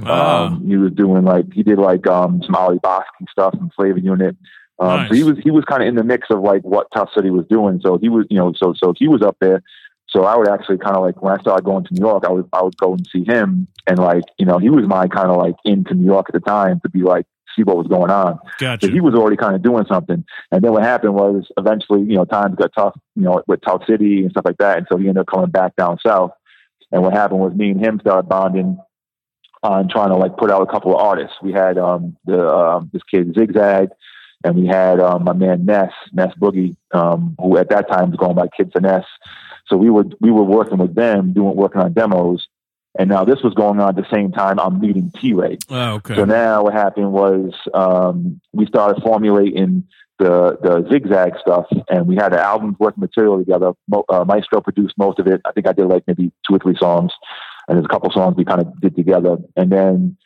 Um, he was doing like he did like um, some Ali Bosky stuff and Flavor Unit. Um, So he was he was kind of in the mix of like what Tuff City was doing. So he was you know so so he was up there. So I would actually kind of like when I started going to New York, I would I would go and see him, and like you know he was my kind of like into New York at the time to be like see what was going on. gotcha So he was already kind of doing something. And then what happened was eventually, you know, times got tough, you know, with Tuff City and stuff like that. And so he ended up coming back down south. And what happened was me and him started bonding on trying to like put out a couple of artists. We had um the um this kid Zigzag and we had um my man Ness, Ness Boogie, um, who at that time was going by Kid Finesse. So we were we were working with them, doing working on demos. And now this was going on at the same time I'm meeting T Ray. oh, okay So now what happened was um, we started formulating the the zigzag stuff, and we had the albums working material together. Mo- uh, Maestro produced most of it. I think I did like maybe two or three songs, and there's a couple songs we kind of did together. And then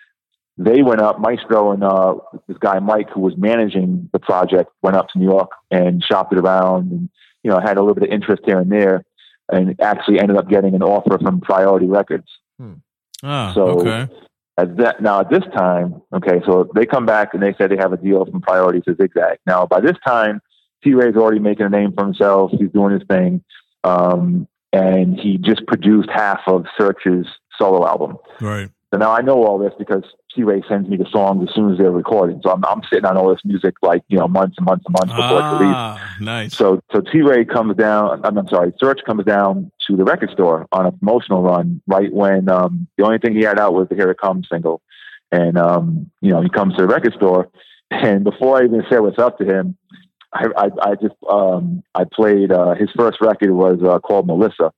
they went up. Maestro and uh, this guy Mike, who was managing the project, went up to New York and shopped it around, and you know had a little bit of interest here and there, and actually ended up getting an offer from Priority Records. oh, so- okay At that now at this time, okay, so they come back and they say they have a deal from Priority to Zigzag. Now by this time, T Ray's already making a name for himself. He's doing his thing, um, and he just produced half of Serch's solo album. right So now I know all this because T Ray sends me the songs as soon as they're recorded. So I'm, I'm sitting on all this music like you know months and months and months before it's released. ah nice So so T Ray comes down. I'm, I'm sorry, Serch comes down to the record store on a promotional run right when um, the only thing he had out was the Here It Comes single, and um, you know he comes to the record store, and before I even said what's up to him, I I, I just um, I played uh, his first record was uh, called Melissa,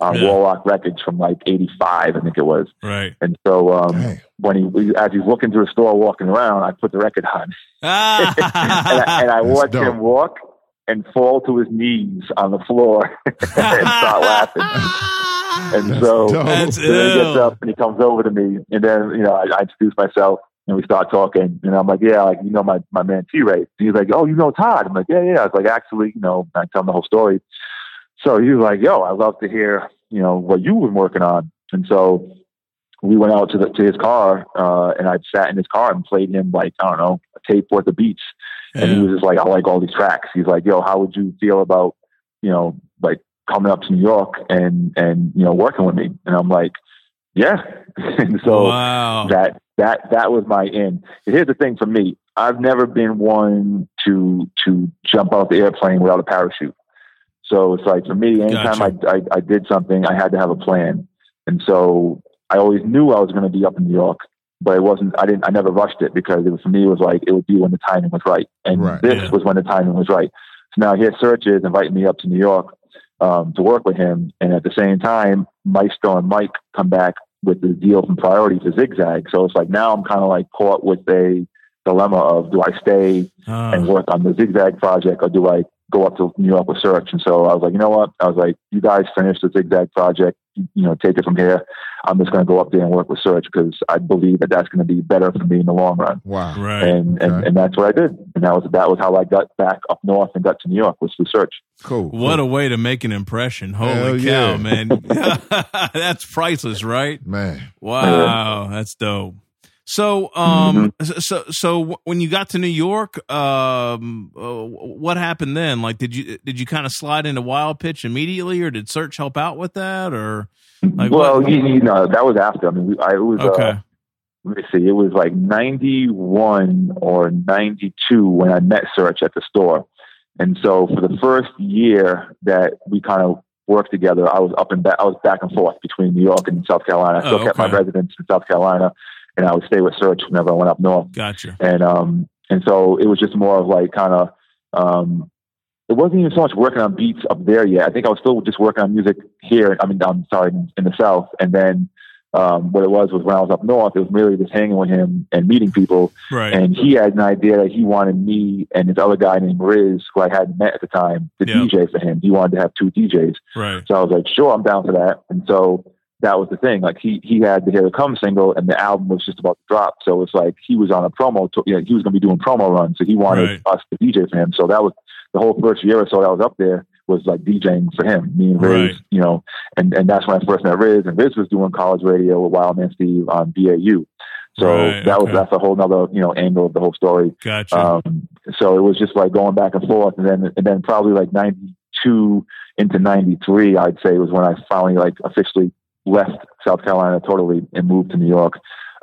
on Yeah. Warlock Records from like '85, I think it was. Right. And so um, when he, as he's looking through the store, walking around, I put the record on, and I, and I watched dope. him walk and fall to his knees on the floor and start laughing. And That's so, so then he gets up and he comes over to me, and then you know I, I introduce myself, and we start talking, and I'm like, yeah, like you know my my man T Ray. He's like, oh, you know Todd. I'm like, yeah, yeah. I was like, actually, you know, I tell him the whole story. So he was like, yo, I'd love to hear, you know, what you've been working on. And so we went out to the to his car, uh, and I sat in his car and played him like I don't know a tape worth of beats. And he was just like, I like all these tracks. He's like, yo, how would you feel about, you know, like coming up to New York and, and, you know, working with me? And I'm like, yeah. and so wow. that, that, that was my in. And here's the thing for me. I've never been one to, to jump out the airplane without a parachute. So it's like for me, anytime Gotcha. I, I, I did something, I had to have a plan. And so I always knew I was going to be up in New York, but it wasn't, I didn't, I never rushed it because it was, for me, it was like, it would be when the timing was right. And Right. this Yeah. was when the timing was right. So now here Serch is inviting me up to New York, um, to work with him. And at the same time, Maestro and Mike come back with the deal from Priority to Zigzag. So it's like, now I'm kind of like caught with a dilemma of, do I stay Uh, and work on the Zigzag project, or do I go up to New York with Serch? And so I was like, you know what? I was like, you guys finish the Zigzag project, you know, take it from here. I'm just going to go up there and work with Serch because I believe that that's going to be better for me in the long run. Wow. right. And, and Okay. and that's what I did. And that was that was how I got back up north and got to New York was through Serch. Cool. What a way to make an impression. Holy Hell cow, yeah. man. That's priceless, right? man. Wow, that's dope. So, um, so, so when you got to New York, um, uh, what happened then? Like, did you did you kind of slide into Wild Pitch immediately, or did Serch help out with that, or like well, what? you, you know, that was after. I mean, I, it was Okay, uh, let me see, it was like 91 or 92 when I met Serch at the store. And so for the first year that we kind of worked together, I was up and back, I was back and forth between New York and South Carolina. I still Oh, kept my residence in South Carolina and I would stay with Serch whenever I went up north. gotcha. And, um, and so it was just more of like kind of, um, it wasn't even so much working on beats up there yet. I think I was still just working on music here. I mean, I'm sorry, in, in the South. And then, um, what it was was when I was up north, it was really just hanging with him and meeting people. Right, And he had an idea that he wanted me and this other guy named Riz, who I hadn't met at the time, to Yeah. DJ for him. He wanted to have two DJs. right, So I was like, sure, I'm down for that. And so that was the thing. Like he he had the Here to Come single, and the album was just about to drop. So it's like he was on a promo. To, you know, he was going to be doing promo runs, so he wanted Right. us to DJ for him. So that was the whole first year or so that I was up there was like DJing for him, me and Riz. Right. You know, and and that's when I first met Riz, and Riz was doing college radio with Wildman Steve on BAU. So Right, that was okay. that's a whole nother you know angle of the whole story. gotcha. Um, so it was just like going back and forth, and then and then probably like '92 into '93, I'd say was when I finally like officially left South Carolina totally and moved to New York.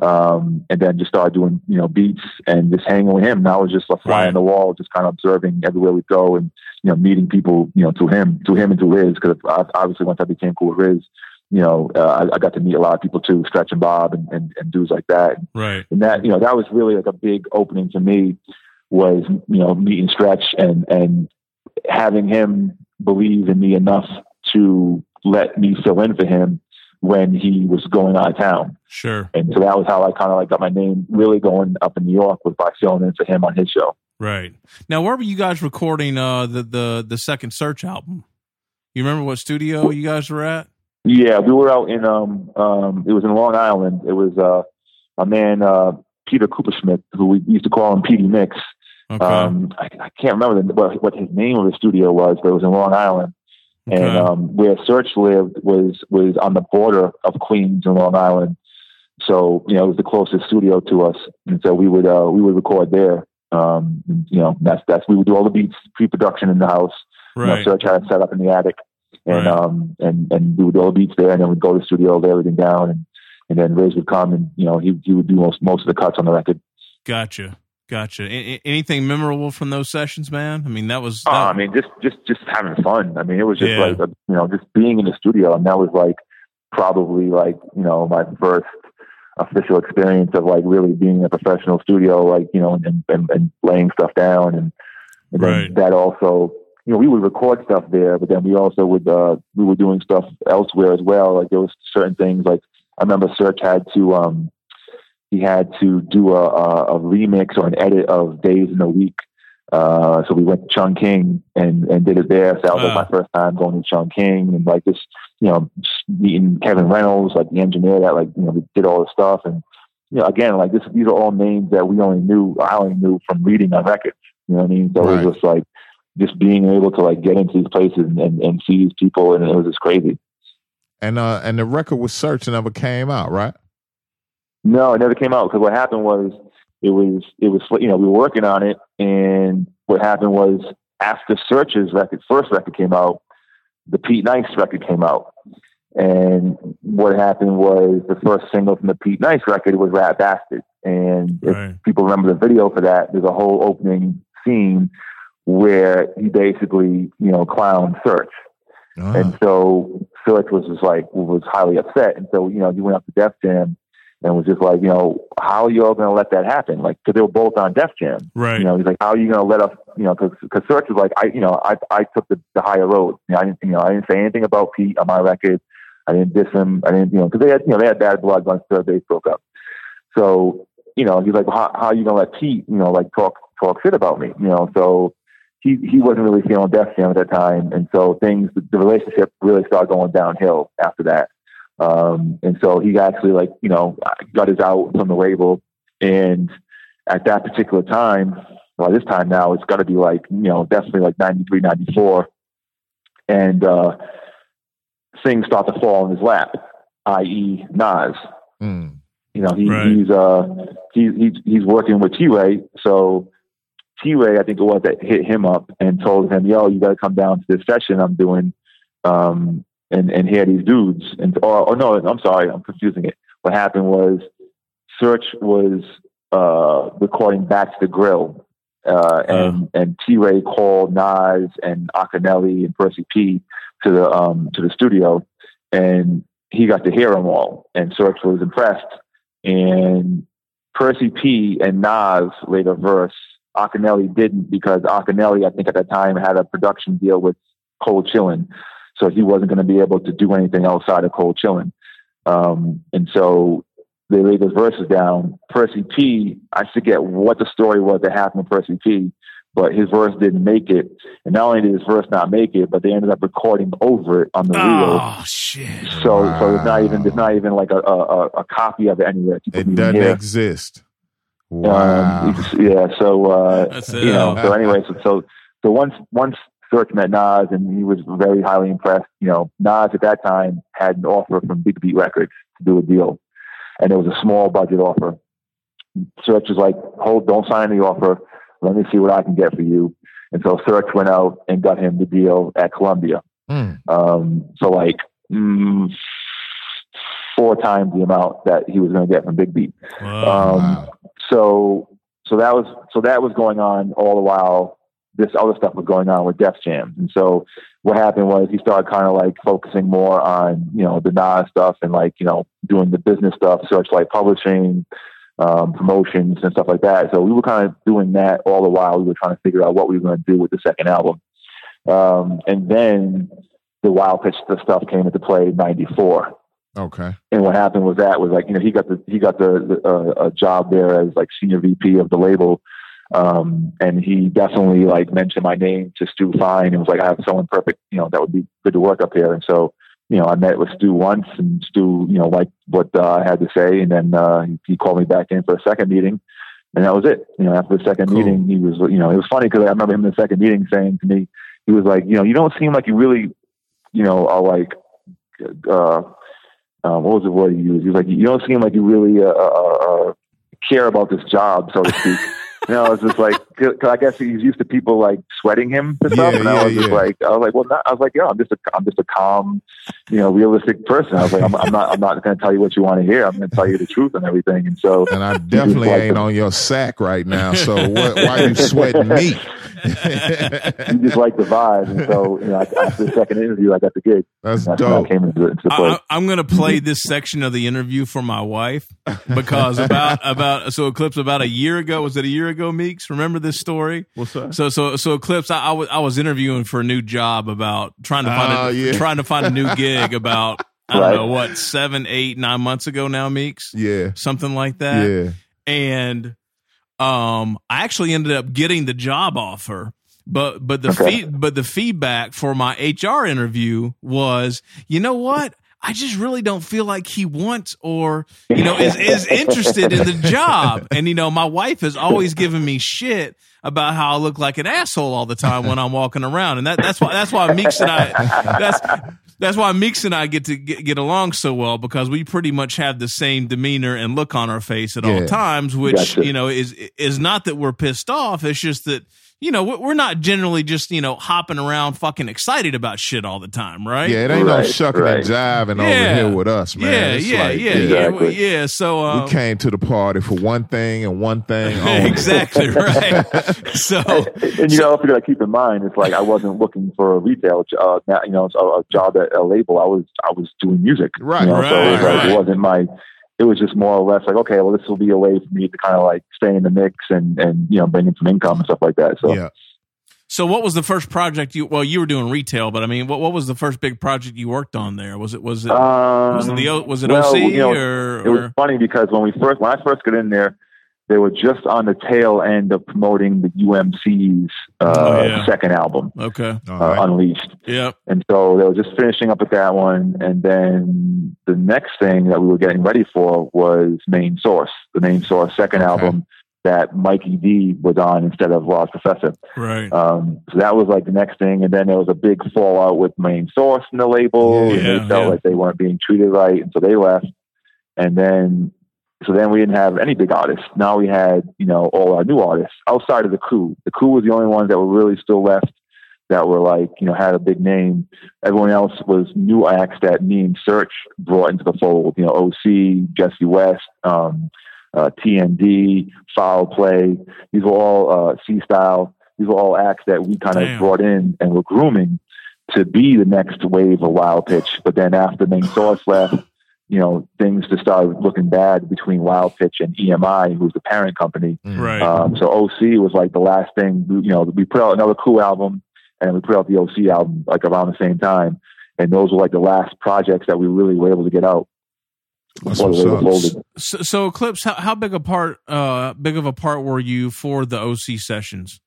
Um, and then just started doing you know beats and just hanging with him. And I was just a fly on the wall, just kind of observing everywhere we go, and you know meeting people you know through him, through him and to Riz. Because obviously once I became cool with Riz, you know uh, I, I got to meet a lot of people too, Stretch and Bob and, and, and dudes like that right, and that you know that was really like a big opening to me was you know meeting Stretch and and having him believe in me enough to let me fill in for him when he was going out of town. sure, And so that was how I kind of like got my name really going up in New York was by filling in for him on his show. right. Now, where were you guys recording uh, the the the second Serch album? You remember what studio you guys were at? Yeah, we were out in um um it was in Long Island. It was uh a man uh Peter Cooperschmidt who we used to call him PD Mix. Okay, Um, I, I can't remember the, what, what his name of the studio was, but it was in Long Island. Okay. And um, where Serch lived was was on the border of Queens and Long Island. So you know, it was the closest studio to us, and so we would uh, we would record there. Um, and, you know, that's that's we would do all the beats, pre-production in the house. You know, right, Serch had it set up in the attic, and Right. um, and and we would do all the beats there, and then we'd go to the studio, lay everything down, and and then Riz would come, and you know, he he would do most most of the cuts on the record. gotcha, gotcha. A- anything memorable from those sessions, man? I mean, that was. Oh, that- I mean, just just just having fun. I mean, it was just Yeah. like a, you know, just being in the studio, and that was like probably like you know my first official experience of like really being in a professional studio, like you know, and and, and laying stuff down, and, and then Right. that also you know, we would record stuff there, but then we also would, uh, we were doing stuff elsewhere as well. Like there was certain things like I remember Serch had to, um, he had to do a, a, a remix or an edit of Days in a Week. Uh, so we went to Chung King and, and did it there. So that was like my first time going to Chung King and like just, you know, meeting Kevin Reynolds, like the engineer that like, you know, we did all the stuff. And, you know, again, like this, these are all names that we only knew, I only knew from reading on records. You know what I mean? So right. it was just like, just being able to like get into these places and, and, and see these people, and it was just crazy. And uh, and the record was searched and never came out, right? No, it never came out because what happened was it was it was you know we were working on it, and what happened was after Serch's record, first record came out, the Pete Nice record came out, and what happened was the first single from the Pete Nice record was Rat Bastard, and right. if people remember the video for that, there's a whole opening scene where he basically, you know, clown Serch. Uh-huh. And so Serch was just like, was highly upset. And so, you know, he went up to Def Jam and was just like, you know, how are you all going to let that happen? Like, cause they were both on Def Jam. Right. You know, he's like, how are you going to let us, you know, cause, cause Serch was like, I, you know, I, I took the, the higher road. You know, I didn't, you know, I didn't say anything about Pete on my record. I didn't diss him. I didn't, you know, cause they had, you know, they had bad blood once they broke up. So, you know, he's like, how, how are you going to let Pete, you know, like talk, talk shit about me, you know? So, he he wasn't really feeling Def Jam at that time, and so things the relationship really started going downhill after that. Um, and so he actually like you know got his out from the label, and at that particular time, well, this time now it's got to be like you know definitely like 93, 94. and uh, things start to fall in his lap, i.e., Nas. Mm. You know, he, right. he's uh he's he's he's working with T Ray, so T Ray, I think it was that hit him up and told him, "Yo, you got to come down to this session I'm doing, um, and and hear these dudes." And or, or no, I'm sorry, I'm confusing it. What happened was, Serch was uh, recording back to the grill, uh, and uh. and T Ray called Nas and Akinyele and Percy P to the um, to the studio, and he got to hear them all, and Serch was impressed, and Percy P and Nas laid a verse Akinyele didn't because Akinyele, I think at that time, had a production deal with Cold Chillin'. So he wasn't going to be able to do anything outside of Cold Chillin'. Um, and so they laid those verses down. Percy P, I forget what the story was that happened to Percy P, but his verse didn't make it. And not only did his verse not make it, but they ended up recording over it on the reel. Oh shit! So, wow. so there's not even there's not even like a a, a copy of it anywhere. It doesn't exist. Wow. Um, yeah. So uh, you know. So anyway, so, so so once once Serch met Nas and he was very highly impressed. You know, Nas at that time had an offer from Big Beat Records to do a deal, and it was a small budget offer. Serch was like, "Hold, don't sign the offer. Let me see what I can get for you." And so Serch went out and got him the deal at Columbia. Mm. Um, so like mm, four times the amount that he was going to get from Big Beat. Wow. Um, so so that was so that was going on all the while this other stuff was going on with Def Jam. And so what happened was he started kind of like focusing more on, you know, the Nas stuff and like, you know, doing the business stuff, such like Publishing, um, promotions and stuff like that. So we were kind of doing that all the while. We were trying to figure out what we were going to do with the second album. Um, and then the Wild Pitch the stuff came into play in 94. Okay. And what happened was that was like you know he got the he got the, the uh, a job there as like senior VP of the label, um, and he definitely like mentioned my name to Stu Fine and was like I have someone perfect you know that would be good to work up here. And so you know I met with Stu once and Stu you know liked what uh, I had to say, and then uh, he called me back in for a second meeting. And that was it. You know, after the second cool. meeting, he was, you know, it was funny because I remember him in the second meeting saying to me, he was like, you know, you don't seem like you really, you know, are like, uh, um, what was the word he used? He was like, you don't seem like you really uh, uh, uh care about this job, so to speak. you know, I was just like, cause I guess he's used to people like sweating him and stuff, yeah, and I was yeah. just like, I was like, well, not, I was like, yeah, I'm just a, I'm just a calm, you know, realistic person. I was like, I'm, I'm not, I'm not going to tell you what you want to hear. I'm going to tell you the truth and everything. And so, and I definitely like, ain't on your sack right now. So what, why are you sweating me? he just like the vibe, and so you know, after the second interview, I got the gig. That's, That's dope. I came into, into the play. I, am going to play this section of the interview for my wife because about about so Eclipse about a year ago was it a year ago Meeks remember this story What's that? so so so Eclipse I, I was I was interviewing for a new job about trying to find Oh, a, yeah. trying to find a new gig about I don't Right. know what seven eight nine months ago now Meeks Yeah. something like that Yeah. and um I actually ended up getting the job offer but but the Okay. feed, but the feedback for my HR interview was you know what? I just really don't feel like he wants or you know is is interested in the job. And you know my wife has always given me shit about how I look like an asshole all the time when I'm walking around. And that that's why that's why Meeks and I that's that's why Meeks and I get to get, get along so well because we pretty much have the same demeanor and look on our face at all times, which Gotcha. you know is is not that we're pissed off. It's just that you know we- we're not generally just you know hopping around fucking excited about shit all the time, right? Yeah, it ain't no Right, shucking and right. jiving over here with us, man. yeah, It's yeah, like, yeah, Exactly. yeah, yeah. So um, We came to the party for one thing and one thing only. exactly right. so and you know, if you got to keep in mind, it's like I wasn't looking for a retail, uh, you know, a, a job at a label. I was, I was doing music, Right, You know, so it, was right, like, right. it wasn't my. It was just more or less like, okay, well, this will be a way for me to kind of like stay in the mix and and you know bring in some income and stuff like that. So Yeah. so what was the first project you? Well, you were doing retail, but I mean, what what was the first big project you worked on there? Was it was it Um, was it the O- was it well, OC you know, or, it was or funny because when we first when I first got in there, they were just on the tail end of promoting the UMC's uh, Oh, yeah. second album, okay? Uh, right. Unleashed. Yeah. And so they were just finishing up with that one. And then the next thing that we were getting ready for was Main Source, the Main Source second Okay. album that Mikey D was on instead of Large Professor. Right. Um, so that was like the next thing. And then there was a big fallout with Main Source and the label. and they felt yeah. like they weren't being treated right. And so they left. And then, so then we didn't have any big artists. Now we had, you know, all our new artists outside of the crew. The crew was the only ones that were really still left that were like, you know, had a big name. Everyone else was new acts that me and Serch brought into the fold. You know, OC, Jesse West, um, uh, TND, Foul Play. These were all uh, C Style. These were all acts that we kind of brought in and were grooming to be the next wave of Wild Pitch. But then after Main Source left, you know, things to start looking bad between Wild Pitch and EMI, who's the parent company. Mm. Right. Um, so OC was like the last thing. You know, we put out another cool album, and we put out the OC album like around the same time. And those were like the last projects that we really were able to get out That's before the what's label up. folded. So, so Eclipse, how, how big a part, uh, big of a part were you for the OC sessions?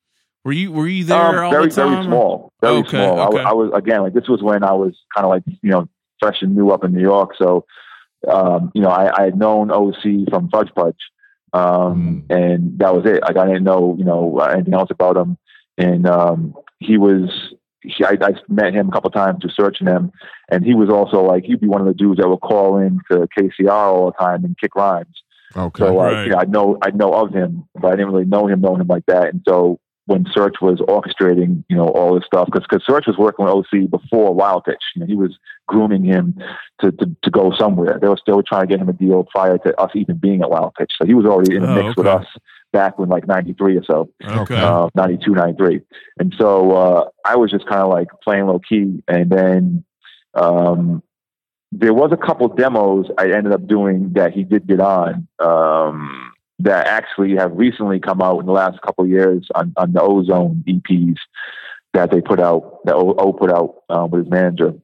Were you were you there Um, all very, the time? very small. Very Okay, small. I w- okay. I, was again like this was when I was kind of like you know fresh and new up in New York. So um, you know I, I had known OC from Fudge Pudge, um, and that was it. Like I didn't know you know anything else about him. And um, he was he, I, I met him a couple times through searching him, and he was also like he'd be one of the dudes that would call in to KCR all the time and kick rhymes. Okay. So like, Right. you know, I know I know of him, but I didn't really know him, know him like that. And so when Serch was orchestrating, you know, all this stuff, because because Serch was working with OC before Wild Pitch. You know, he was grooming him to, to to go somewhere. They were still trying to get him a deal prior to us even being at Wild Pitch. So he was already in the Oh, mix with us back when like '93 or so Okay. uh, 92, 93. And so uh, I was just kind of like playing low key. And then um, there was a couple demos I ended up doing that he did get on um, that actually have recently come out in the last couple of years on, on the Ozone EPs that they put out, that O, o put out uh, with his manager.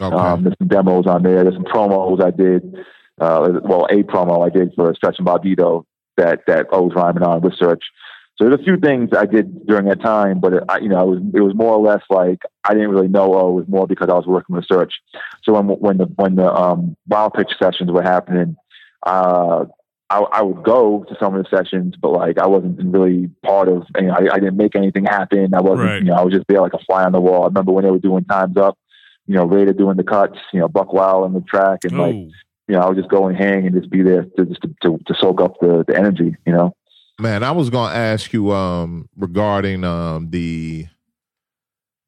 okay. Um, there's some demos on there. There's some promos I did. Uh, well, a promo I did for Stretch and Bobbito that that was rhyming on with Serch. So there's a few things I did during that time, but it, I, you know, it was it was more or less like I didn't really know. Oh, it was more because I was working with Serch. So when when the when the um, wild pitch sessions were happening, uh, I, I would go to some of the sessions, but like I wasn't really part of. You know, I, I didn't make anything happen. I wasn't. Right. You know, I was just there like a fly on the wall. I remember when they were doing times up you know, Raider doing the cuts, you know, Buck Wild on the track, and like, Oh, you know, I would just go and hang and just be there to just to, to, to soak up the, the energy, you know. Man, I was gonna ask you um regarding um the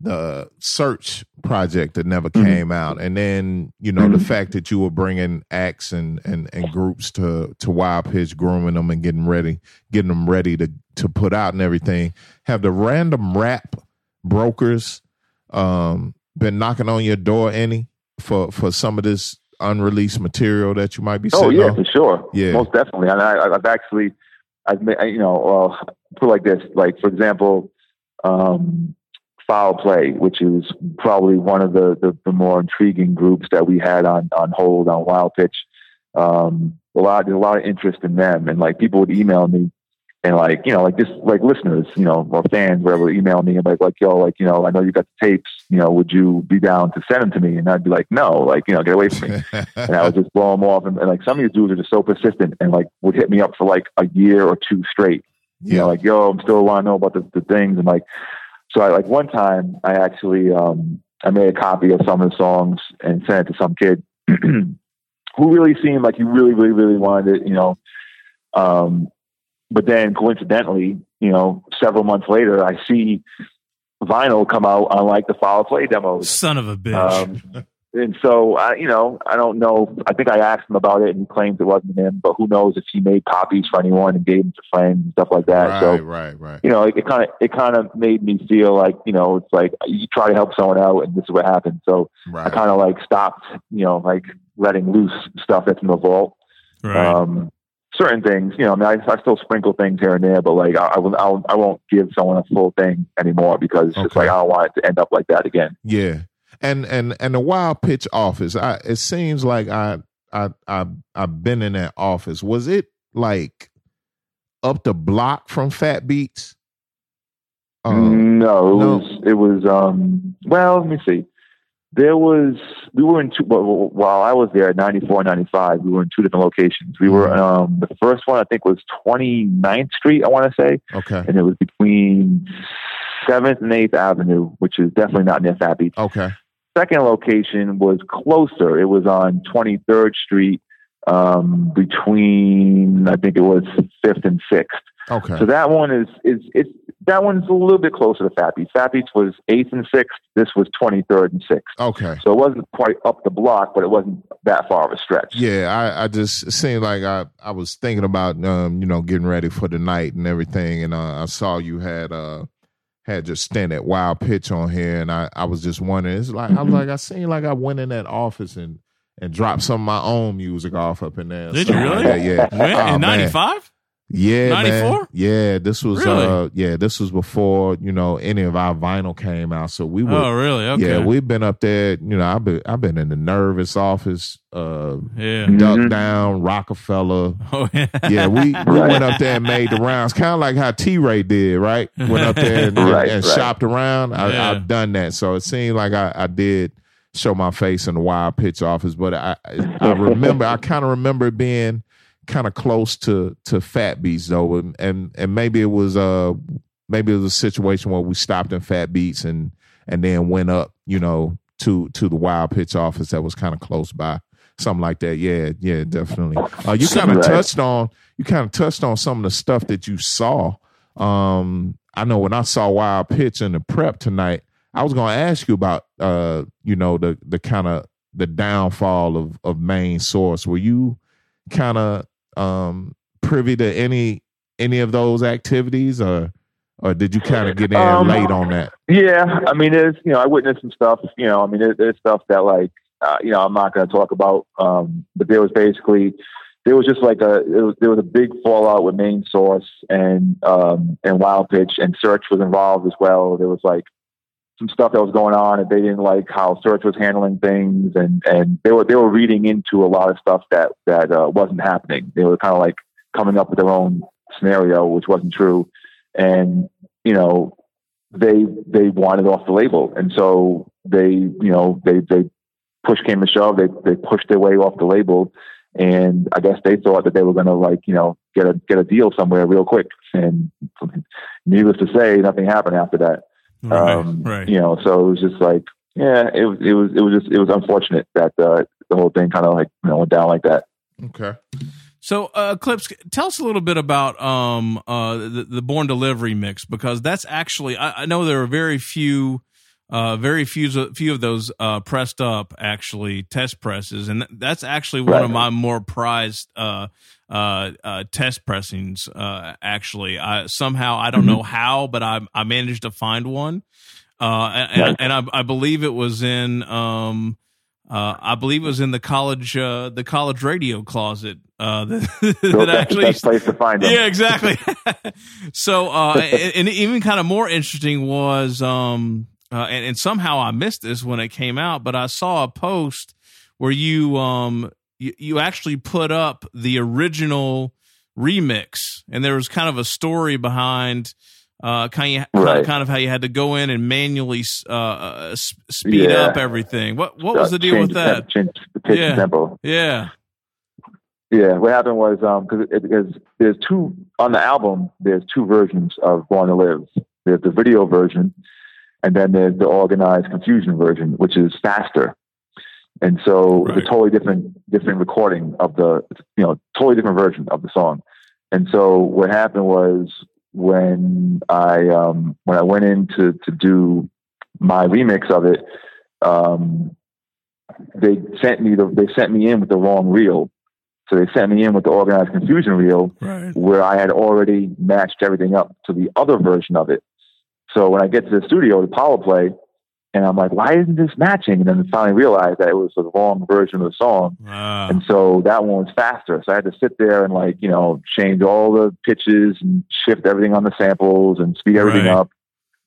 the Serch project that never came mm-hmm. out, and then you know mm-hmm. the fact that you were bringing acts and, and and groups to to Wild Pitch, grooming them and getting ready, getting them ready to to put out and everything. Have the random rap brokers um, been knocking on your door any for for some of this unreleased material that you might be? Oh yeah, on? for sure. Yeah, most definitely. And I, I've actually, I've you know, well, put like this, like for example. Um, foul play, which is probably one of the, the, the, more intriguing groups that we had on, on hold on Wild Pitch. Um, a lot, a lot of interest in them, and like people would email me, and like you know, like just like listeners, you know, or fans, whatever, email me and like, like yo, like you know, I know you got the tapes, you know, would you be down to send them to me? And I'd be like, no, like you know, get away from me. and I would just blow them off, and, and like some of these dudes are just so persistent, and like would hit me up for like a year or two straight. You know, like yo, I'm still want to know about the, the things, and like so I like one time I actually um, I made a copy of some of the songs and sent it to some kid who really seemed like he really, really, really wanted it, you know. Um, but then coincidentally, you know, several months later, I see vinyl come out on like the Foul Play demos. Son of a bitch. Um, and so I, you know, I don't know. I think I asked him about it, and he claims it wasn't him. But who knows if he made copies for anyone and gave them to friends and stuff like that. Right, so, right, right. You know, it kind of it kind of made me feel like you know, it's like you try to help someone out, and this is what happened. So right. I kind of like stopped, you know, like letting loose stuff that's in the vault. Right. Um, certain things, you know, I mean, I, I, still sprinkle things here and there, but like I, I, will, I won't give someone a full thing anymore because it's okay. just like I don't want it to end up like that again. Yeah and and and the wild pitch office i it seems like i i i i've been in that office. Was it like up the block from fat beats? Um, no it no. was it was um well let me see. There was we were in two while i was there at 94 95 we were in two different locations. We were mm-hmm. um the first one i think was 29th street i want to say. Okay. And it was between Seventh and Eighth Avenue, which is definitely not near Fat Beats. Okay second location was closer. It was on 23rd Street um, between, I think it was 5th and 6th. Okay. So that one is, is, it's, that one's a little bit closer to Fat Beats. Fat Beats was 8th and 6th. This was 23rd and 6th. Okay. So it wasn't quite up the block, but it wasn't that far of a stretch. Yeah. I, I just, seemed like I, I was thinking about, um, you know, getting ready for the night and everything. And uh, I saw you had, uh, had just stand at wild pitch on here, and I, I was just wondering. It's like mm-hmm. I was like I seen like I went in that office and and dropped some of my own music off up in there. Did you really? Like yeah. When? Oh, in '95. Yeah, 94? Yeah, this was really? uh yeah, this was before, you know, any of our vinyl came out. So we were Oh, really? Okay. Yeah, we've been up there, you know, I've been I've been in the Nervous office, uh yeah. Duck mm-hmm. Down, Rockefeller. Oh yeah. Yeah, we, we went up there and made the rounds, kind of like how T Ray did, right? Went up there and, right, and, and right. shopped around. I, yeah. I've done that. So it seemed like I, I did show my face in the wild pitch office, but I I remember I kind of remember it being kind of close to to Fat Beats though, and, and and maybe it was uh maybe it was a situation where we stopped in Fat Beats and and then went up, you know, to to the Wild Pitch office that was kind of close by, something like that. Yeah, yeah, definitely. Uh, you kind of right. touched on you kind of touched on some of the stuff that you saw. Um, I know when I saw Wild Pitch in the prep tonight, I was going to ask you about uh, you know, the the kind of the downfall of of main source. Were you kind of um, privy to any any of those activities, or or did you kind of get in um, late on that? Yeah, I mean, there's you know, I witnessed some stuff. You know, I mean, there, there's stuff that like uh, you know, I'm not going to talk about. Um, but there was basically there was just like a was, there was a big fallout with main source and um, and wild pitch and Serch was involved as well. There was like some stuff that was going on and they didn't like how Serch was handling things and and they were they were reading into a lot of stuff that that uh, wasn't happening. They were kind of like coming up with their own scenario which wasn't true. And you know they they wanted off the label. And so they you know they they push came to shove. They they pushed their way off the label. And I guess they thought that they were going to like you know get a get a deal somewhere real quick. And needless to say nothing happened after that Right, um, right. You know, so it was just like, yeah, it was, it was, it was just, it was unfortunate that uh, the whole thing kind of like, you know, went down like that. Okay. So, uh, Clips, tell us a little bit about um, uh, the, the Born Delivery mix because that's actually, I, I know there are very few uh, very few few of those uh, pressed up actually test presses, and that's actually one Right. of my more prized uh, uh, uh, test pressings. Uh, actually, I, somehow I don't Mhm. know how, but I I managed to find one, uh, and, Right. and I, I believe it was in. Um, uh, I believe it was in the college, uh, the college radio closet. Uh, that, So that actually the best place to find them. yeah, exactly. so, uh, and, and even kind of more interesting was, um, uh, and, and somehow I missed this when it came out, but I saw a post where you, um, you, you actually put up the original remix, and there was kind of a story behind. Uh, kind of, Right. kind of how you had to go in and manually uh, uh, speed Yeah. up everything. What what was the deal Change with that? temp- Change Yeah. tempo. Yeah, Yeah, what happened was um because because there's two on the album. There's two versions of Born to Live. There's the video version, and then there's the Organized Konfusion version, which is faster. And so Right. it's a totally different different recording of the you know totally different version of the song. And so what happened was when I um when I went in to to do my remix of it, um, they sent me the they sent me in with the wrong reel. So they sent me in with the Organized Konfusion reel right. where I had already matched everything up to the other version of it. So when I get to the studio to power play, and I'm like, why isn't this matching? And then I finally realized that it was the wrong version of the song. Ah, And so that one was faster. So I had to sit there and like, you know, change all the pitches and shift everything on the samples and speed everything Right. up.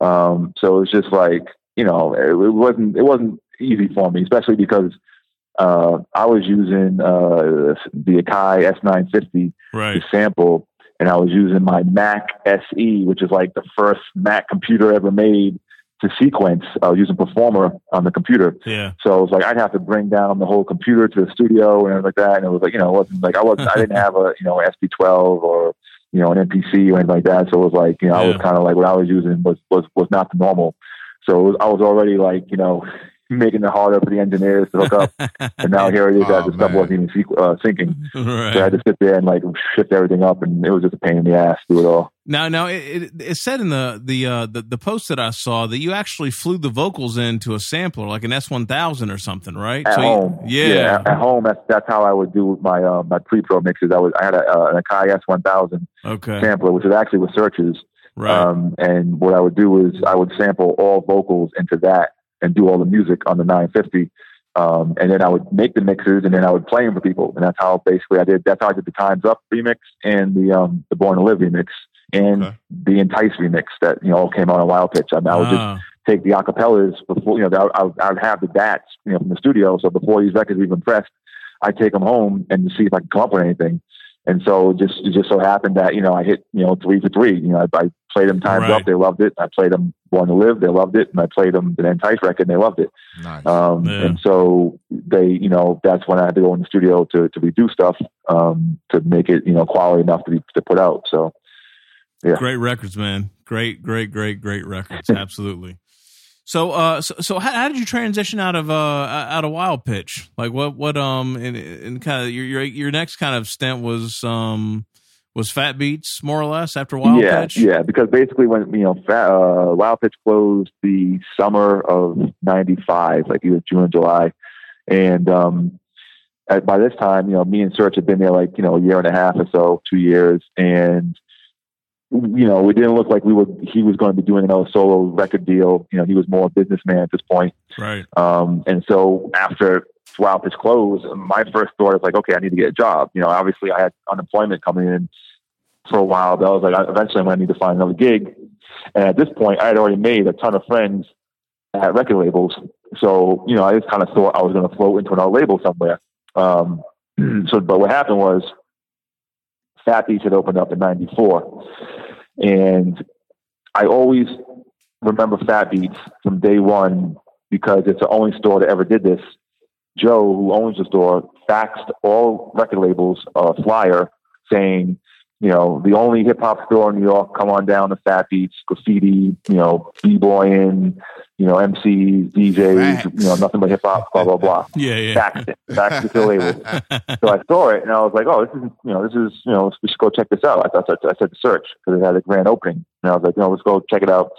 Um, so it was just like, you know, it, it wasn't, it wasn't easy for me, especially because, uh, I was using, uh, the Akai S950 right. to sample and I was using my Mac SE, which is like the first Mac computer ever made to sequence. I was using Performer on the computer. Yeah. So it was like I'd have to bring down the whole computer to the studio and everything like that. And it was like, you know, it wasn't like I wasn't I didn't have a, you know, SP12 or, you know, an MPC or anything like that. So it was like, you know, I was kind of like what I was using was was was not the normal. So it was, I was already like, you know, making it harder for the engineers to hook up. and now here it is Oh, that the stuff wasn't even sequ- uh, syncing. So I had to sit there and like shift everything up, and it was just a pain in the ass to do it all. Now, now it, it, it said in the the, uh, the the post that I saw that you actually flew the vocals into a sampler, like an S one thousand or something, right? At So you- home, yeah, at home. That's that's how I would do my uh, my pre-pro mixes. I was I had a, uh, an Akai S1000 okay, sampler, which is actually with searches. right, Um, and what I would do is I would sample all vocals into that and do all the music on the 950. Um, and then I would make the mixes and then I would play them for people. And that's how basically I did, that's how I did the Times Up remix and the, um, the Born to Live remix and Okay. the Entice remix that, you know, all came out on Wild Pitch. I, mean, I would just Ah, take the acapellas before, you know, I, would- I would have the bats you know, from the studio. So before these records even pressed, I'd take them home and see if I could come up with anything. And so it just, it just so happened that, you know, I hit, you know, three for three, you know, I, I played them times Right. up. They loved it. I played them Born to Live. They loved it. And I played them the Entice record and they loved it. Nice. Um, Yeah. and so they, you know, that's when I had to go in the studio to, to redo stuff, um, to make it, you know, quality enough to be, to put out. So, yeah. great records, man. Great, great, great, great records. Absolutely. So, uh, so, so how, how did you transition out of uh out of Wild Pitch? Like, what, what, um, and, and kind of your your your next kind of stint was um was Fat Beats more or less after Wild yeah, Pitch. Yeah, because basically when you know Fat, uh, Wild Pitch closed the summer of '95, like either June or July, and um, at, by this time, you know, me and Serch had been there like you know a year and a half or so, two years, and you know, it didn't look like we were. He was going to be doing another solo record deal. You know, he was more a businessman at this point. Right. Um, and so after Wild Pitch closed, my first thought was like, okay, I need to get a job. You know, obviously I had unemployment coming in for a while, but I was like, eventually I'm going to need to find another gig. And at this point, I had already made a ton of friends at record labels. So, you know, I just kind of thought I was going to float into another label somewhere. Um, so, but what happened was Fat Beats had opened up in 94. And I always remember Fat Beats from day one because it's the only store that ever did this. Joe, who owns the store, faxed all record labels a flyer saying, you know, the only hip hop store in New York, come on down to Fat Beats, graffiti, you know, b-boying, you know, MCs, DJs, Facts. you know, nothing but hip hop, blah, blah, blah. Yeah. Yeah. Faxed it, faxed it to the label. So I saw it and I was like, oh, this is, you know, this is, you know, we should go check this out. I thought, I said to Serch because it had a grand opening. And I was like, you know, let's go check it out.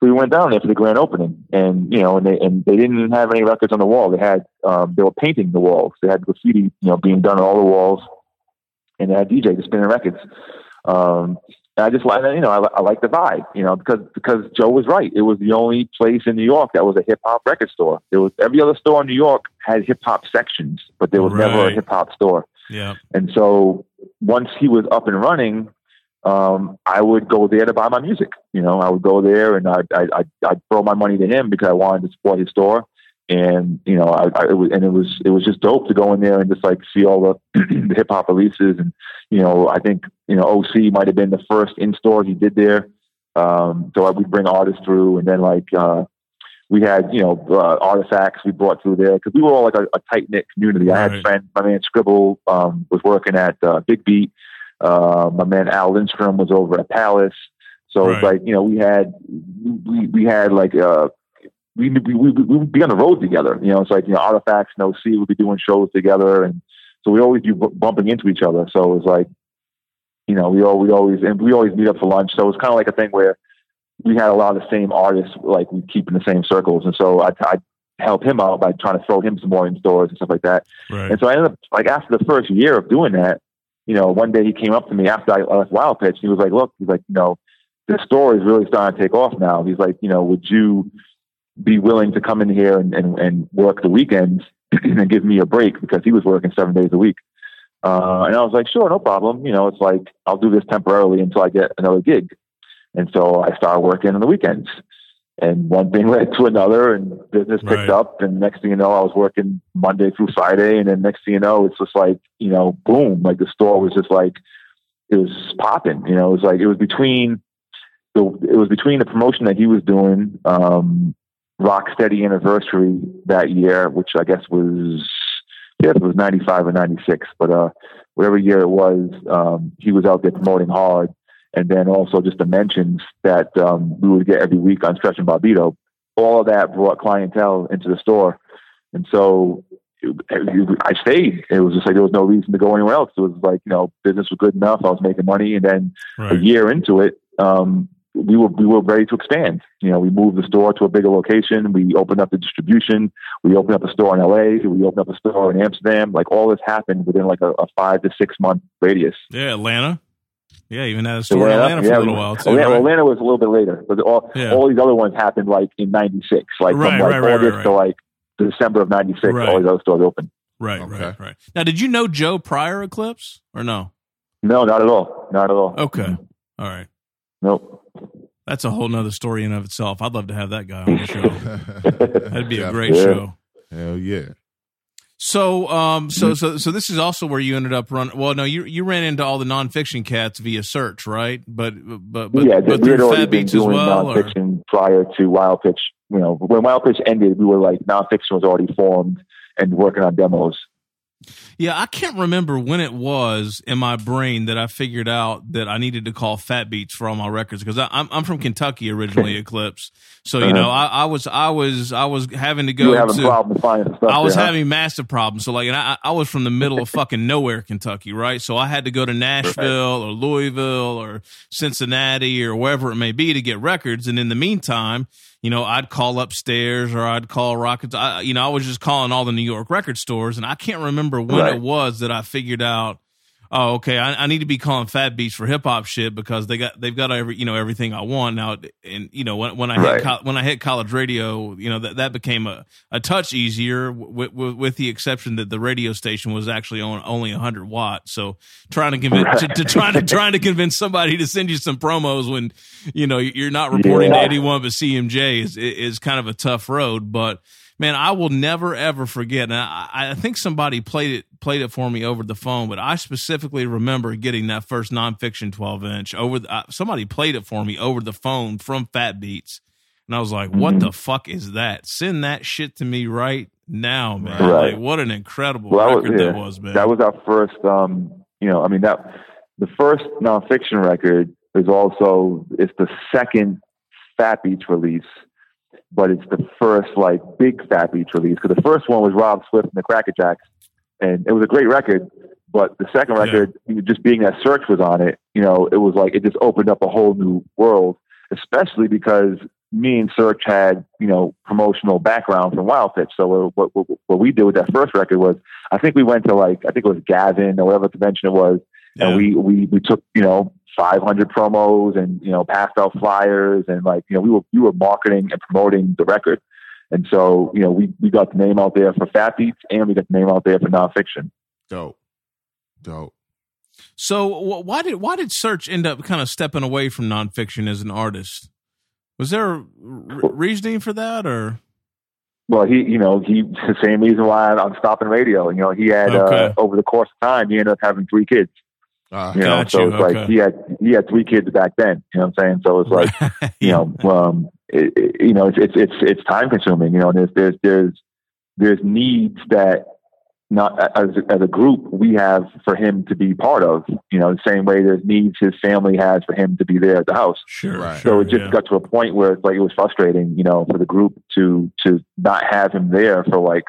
We went down there for the grand opening, and you know, and they and they didn't have any records on the wall. They had um, they were painting the walls. They had graffiti, you know, being done on all the walls, and they had DJ just spinning records. Um, and I just like you know I, I like the vibe, you know, because because Joe was right. It was the only place in New York that was a hip hop record store. There was every other store in New York had hip hop sections, but there was never a hip hop store. Yeah. And so once he was up and running, um, I would go there to buy my music. You know, I would go there and I'd, I'd, I'd, I'd throw my money to him because I wanted to support his store. And you know, I, I it was, and it was it was just dope to go in there and just like see all the, the hip hop releases. And you know, I think you know OC might have been the first in store he did there. Um, so I would bring artists through, and then like uh, we had you know uh, artifacts we brought through there because we were all like a, a tight knit community. I had friends. My man Scribble um, was working at uh, Big Beat. Uh, my man Al Lindstrom was over at Palace. So it's like you know we had we we had like uh we we we we would be on the road together. You know, it's like you know artifacts and OC would be doing shows together, and so we always be bumping into each other. So it was like you know we all we always and we always meet up for lunch. So it was kind of like a thing where we had a lot of the same artists, like we keep in the same circles, and so I I help him out by trying to throw him some more in stores and stuff like that. Right. And so I ended up like after the first year of doing that, you know, one day he came up to me after I left Wild Pitch. He was like, "Look, he's like, you know, this store is really starting to take off now." He's like, "You know, would you be willing to come in here and and, and work the weekends and give me a break because he was working seven days a week?" Uh, and I was like, "Sure, no problem." You know, it's like I'll do this temporarily until I get another gig. And so I started working on the weekends. And one thing led to another, and business picked Right. up. And next thing you know, I was working Monday through Friday. And then next thing you know, it's just like, you know, boom, like the store was just like, it was popping. You know, it was like, it was between the, it was between the promotion that he was doing, um, Rocksteady anniversary that year, which I guess was, yeah, it was 95 or 96, but, uh, whatever year it was, um, he was out there promoting hard and then also just the mentions that um, we would get every week on Stretch and Bobbito. All of that brought clientele into the store, and so it, it- I stayed. It was just like there was no reason to go anywhere else. It was like you know business was good enough. I was making money, and then a year into it, um, we were we were ready to expand. You know, we moved the store to a bigger location. We opened up the distribution. We opened up a store in LA. We opened up a store in Amsterdam. Like all this happened within like a, a five to six month radius. Yeah, Atlanta. Yeah, even had a store in Atlanta for yeah, a little while too. Oh, Atlanta, right? Atlanta was a little bit later, but all Yeah. all these other ones happened like in '96, like Right, from like right, right, August right, to like December of '96. Right. All these other stores open. Right, Okay. right, right. Now, did you know Joe prior Eclipse or no? No, not at all. Not at all. Okay. All right. Nope. That's a whole nother story in of itself. I'd love to have that guy on the show. That'd be a great Yeah. show. Hell yeah. So, um, so, so, so this is also where you ended up running. Well, no, you you ran into all the Non Phixion cats via Serch, right? But, but, but, yeah, but we had already been doing well. Or? Non Phixion prior to Wild Pitch. You know, when Wild Pitch ended, we were like Non Phixion was already formed and working on demos. Yeah, I can't remember when it was in my brain that I figured out that I needed to call Fat Beats for all my records because I'm I'm from Kentucky originally, Eclipse. So you Uh-huh. know, I, I was I was I was having to go having to. problems finding stuff. I was there, huh? having massive problems. So like, and I, I was from the middle of fucking nowhere, Kentucky, right? So I had to go to Nashville or Louisville or Cincinnati or wherever it may be to get records. And in the meantime, you know, I'd call upstairs or I'd call Rockets. I, you know, I was just calling all the New York record stores, and I can't remember when Right. it was that I figured out. Oh, okay. I, I need to be calling Fat Beats for hip hop shit because they got they've got every you know everything I want now. And you know when when I hit Right. co- when I hit college radio, you know that that became a, a touch easier with, with with the exception that the radio station was actually on only 100 watts. So trying to convince to, to trying to trying to convince somebody to send you some promos when you know you're not reporting Yeah. to 81 but CMJ is is kind of a tough road, but man, I will never ever forget. And I, I think somebody played it played it for me over the phone, but I specifically remember getting that first Non Phixion 12 inch over. The, uh, somebody played it for me over the phone from Fat Beats, and I was like, "What Mhm. the fuck is that? Send that shit to me right now, man! Right. Like, what an incredible Well, that was- record that was, man! That was our first, um, you know, I mean, that the first Non Phixion record is also, it's the second Fat Beats release, but it's the first, like, big Fat Beats release. Because the first one was Rob Swift and the Cracker Jacks, and it was a great record. But the second Yeah. record, just being that Serch was on it, you know, it was like, it just opened up a whole new world, especially because me and Serch had, you know, promotional background from Wild Pitch. So what, what, what we did with that first record was, I think we went to like, I think it was Gavin or whatever convention it was, yeah. and we, we we took, you know, 500 promos and you know passed out flyers and like you know we were we were marketing and promoting the record. And so, you know, we, we got the name out there for Fat Beats and we got the name out there for Non Phixion. Dope. Dope. So why did why did Serch end up kind of stepping away from Non Phixion as an artist? Was there a reasoning for that, or? Well, he, you know, he the same reason why I'm stopping radio. You know, he had uh, okay. uh, over the course of time, he ended up having three kids. Uh, you know, so it's okay. like he had he had three kids back then. You know what I'm saying? So it's like, you know, um, it, it, you know, it's it's it's it's time consuming. You know, and there's there's there's there's needs that not as as a group we have for him to be part of. You know, the same way there's needs his family has for him to be there at the house. Sure. Right. So it just yeah. got to a point where it's like it was frustrating. You know, for the group to to not have him there for like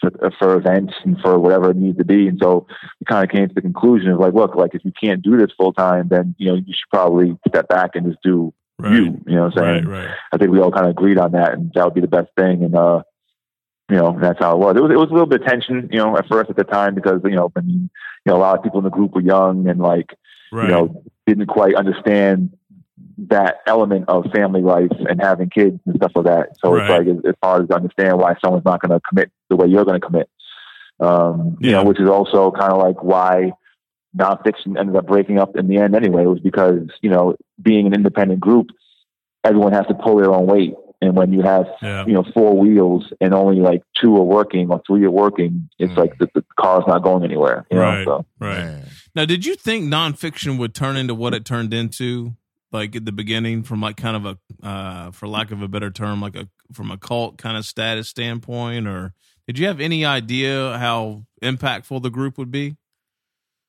for, for events and for whatever it needs to be. And so we kind of came to the conclusion of like, look, like if you can't do this full time, then you know you should probably step back and just do right. you. You know what I'm saying? Right, right. I think we all kind of agreed on that, and that would be the best thing. And uh, you know, that's how it was. It was it was a little bit of tension, you know, at first at the time because you know, I mean, you know, a lot of people in the group were young and like, right. you know, didn't quite understand that element of family life and having kids and stuff like that. So right. it's like it's, it's, hard to understand why someone's not going to commit the way you're going to commit. Um, yeah. You know, which is also kind of like why Non Phixion ended up breaking up in the end anyway. It was because you know, being an independent group, everyone has to pull their own weight. And when you have, yeah. you know, four wheels and only like two are working or three are working, it's mm. like the, the, car's not going anywhere. right. Know, so. Right. Now, did you think Non Phixion would turn into what it turned into? Like at the beginning, from like kind of a, uh, for lack of a better term, like a from a cult kind of status standpoint, or did you have any idea how impactful the group would be?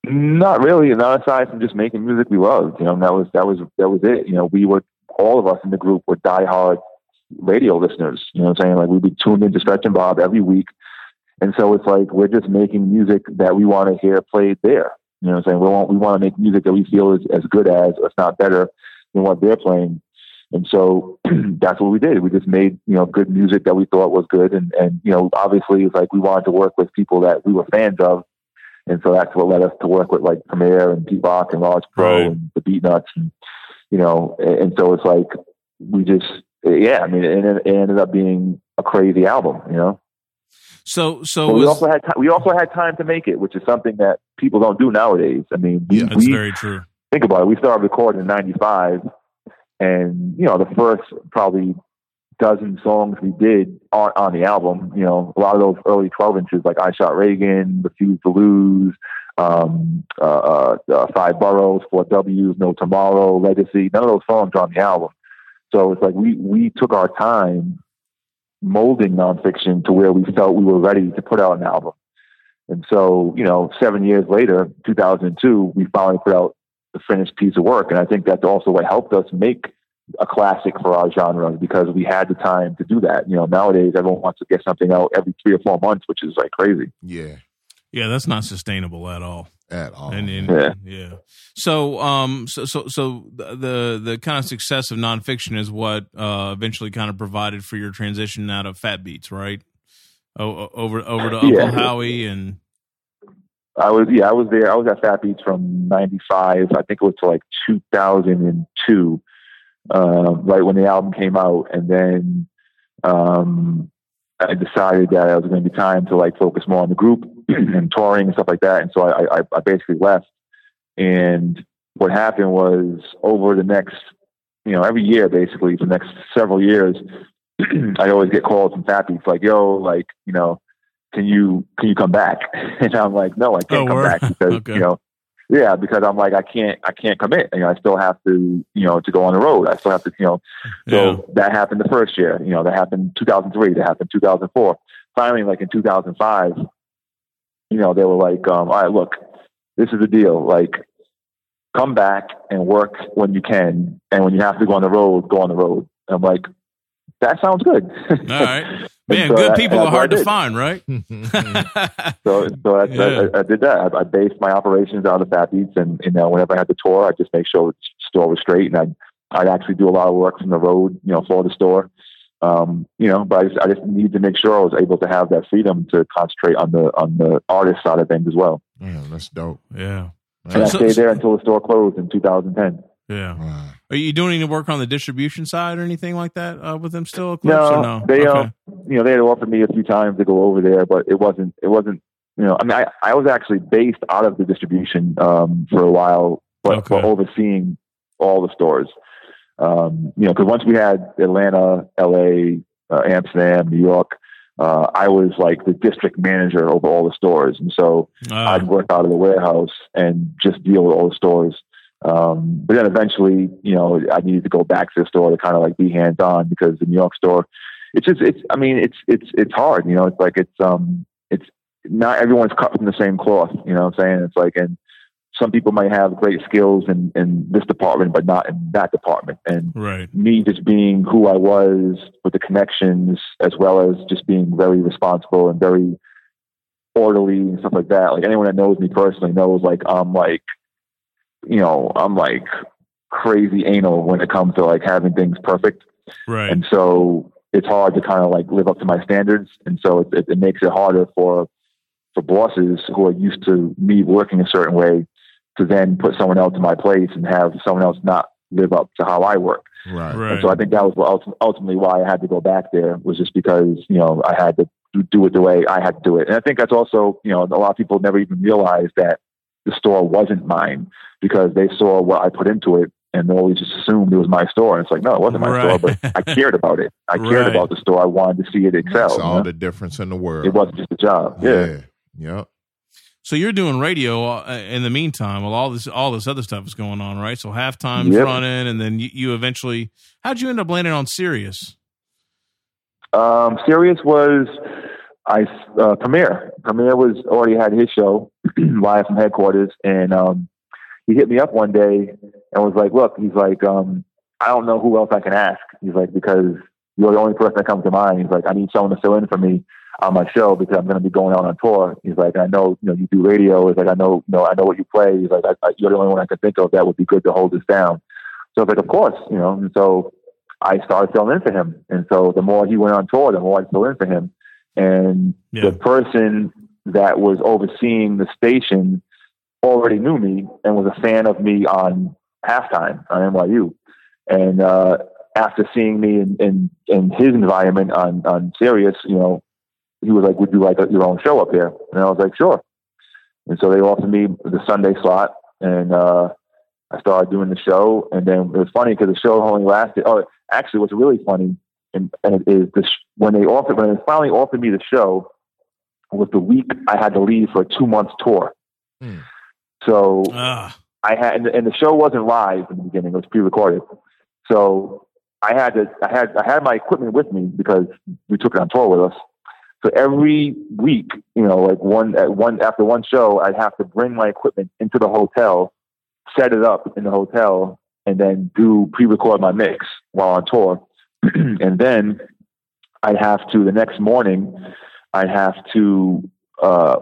Not really. Not aside from just making music we loved. You know, that was that was that was it. You know, we were all of us in the group were diehard radio listeners. You know what I'm saying? Like we'd be tuned into Stretch and Bob every week. And so it's like we're just making music that we want to hear played there. You know what I'm saying? We want we want to make music that we feel is as good as, if not better, than what they're playing. And so that's what we did. We just made, you know, good music that we thought was good. And, and, you know, obviously it's like we wanted to work with people that we were fans of. And so that's what led us to work with like Premier and Pete Rock and Large Pro right. and the Beatnuts. And, you know, and so it's like we just yeah, I mean, it, it ended up being a crazy album, you know. So, so was, we also had time, we also had time to make it, which is something that people don't do nowadays. I mean, we, yeah, that's we, very true. Think about it. We started recording in '95, and you know, the first probably dozen songs we did aren't on the album. You know, a lot of those early 12 inches, like I Shot Reagan, Refuse to Lose, um, uh, uh, uh, Five Boroughs, Four W's, No Tomorrow, Legacy. None of those songs are on the album. So it's like we we took our time molding Non Phixion to where we felt we were ready to put out an album. And so, you know, seven years later, 2002, we finally put out the finished piece of work. And I think that's also what helped us make a classic for our genre because we had the time to do that. You know, nowadays everyone wants to get something out every three or four months, which is like crazy. Yeah. Yeah, that's not sustainable at all. At all. And, and yeah. yeah. So um so so so the the kind of success of Non Phixion is what uh eventually kind of provided for your transition out of Fat Beats, right? Oh, over over to Uncle yeah. Howie and I was yeah, I was there. I was at Fat Beats from '95. I think it was to like 2002, uh, right when the album came out, and then um, I decided that it was going to be time to like focus more on the group and touring and stuff like that. And so I, I, I basically left. And what happened was over the next, you know, every year basically the next several years, I always get calls from Fat Beats like, "Yo, like, you know, can you can you come back?" And I'm like, "No, I can't oh, come back because okay. you know, yeah, because I'm like, I can't, I can't commit. You know, I still have to, you know, to go on the road. I still have to, you know. So yeah. that happened the first year. You know, that happened 2003. That happened 2004. Finally, like in 2005, you know, they were like, um, all right, look, this is the deal. Like, come back and work when you can, and when you have to go on the road, go on the road. I'm like, that sounds good. All right. Man, so good that, people are hard to find, right? so, so I, yeah. I, I, did that. I, I, based my operations out of Fat Beats, and you know, whenever I had the tour, I just make sure the store was straight, and I I'd actually do a lot of work from the road, you know, for the store. Um, you know, but I just, I just needed to make sure I was able to have that freedom to concentrate on the on the artist side of things as well. Yeah, that's dope. Yeah. And I stayed there until the store closed in 2010. Yeah. Wow. Are you doing any work on the distribution side or anything like that uh, with them still? Eclipse, No, or no? they okay. um, you know, they had offered me a few times to go over there, but it wasn't, it wasn't, you know, I mean, I, I was actually based out of the distribution um, for a while, but Okay. for overseeing all the stores. Um, you know, because once we had Atlanta, LA, uh, Amsterdam, New York, uh, I was like the district manager over all the stores, and so Uh, I'd work out of the warehouse and just deal with all the stores. Um, but then eventually, you know, I needed to go back to the store to kind of like be hands on because the New York store, it's just, it's, I mean, it's, it's, it's hard, you know, it's like, it's, um, it's not everyone's cut from the same cloth, you know what I'm saying? It's like, and some people might have great skills in, in this department, but not in that department. And right. me just being who I was with the connections, as well as just being very responsible and very orderly and stuff like that. Like anyone that knows me personally knows, like I'm like, you know, I'm like crazy anal when it comes to like having things perfect, Right. and so it's hard to kind of like live up to my standards, and so it, it, it makes it harder for for bosses who are used to me working a certain way to then put someone else in my place and have someone else not live up to how I work. Right. right. And so I think that was what ultimately why I had to go back there was just because, you know, I had to do- do it the way I had to do it. And I think that's also, you know, a lot of people never even realize that the store wasn't mine because they saw what I put into it and they always just assumed it was my store. And it's like, no, it wasn't my Right. store, but I cared about it. I Right. cared about the store. I wanted to see it excel. You all know? the difference in the world. It wasn't just a job. Yeah. Yeah. Yep. so you're doing radio uh, in the meantime while all this all this other stuff is going on, right? So halftime Yep. running, and then you, you eventually. How'd you end up landing on Sirius? Um, Sirius was I uh, Premier. Premier was already had his show live from headquarters, and um, he hit me up one day and was like, "Look, he's like, um, I don't know who else I can ask. He's like, because you're the only person that comes to mind. He's like, I need someone to fill in for me on my show because I'm going to be going out on tour. He's like, I know, you know, you do radio. He's like, I know, you know, I know what you play. He's like, I, I, you're the only one I could think of that would be good to hold this down. So I was like, of course, you know, and so I started filling in for him. And so the more he went on tour, the more I fill in for him. And Yeah. the person that was overseeing the station already knew me and was a fan of me on halftime on NYU. And uh, after seeing me in, in, in his environment on, on Sirius, you know, he was like, would you like a, your own show up here? And I was like, sure. And so they offered me the Sunday slot and uh, I started doing the show. And then it was funny because the show only lasted, oh, actually what's really funny and, and it is this, when they offered, when they finally offered me the show was the week I had to leave for a two month tour. Hmm. So Ah, I had, and the, and the show wasn't live in the beginning; it was pre-recorded. So I had to, I had, I had my equipment with me because we took it on tour with us. So every week, you know, like one at one after one show, I'd have to bring my equipment into the hotel, set it up in the hotel, and then do pre-record my mix while on tour. and then I'd have to the next morning, I'd have to uh,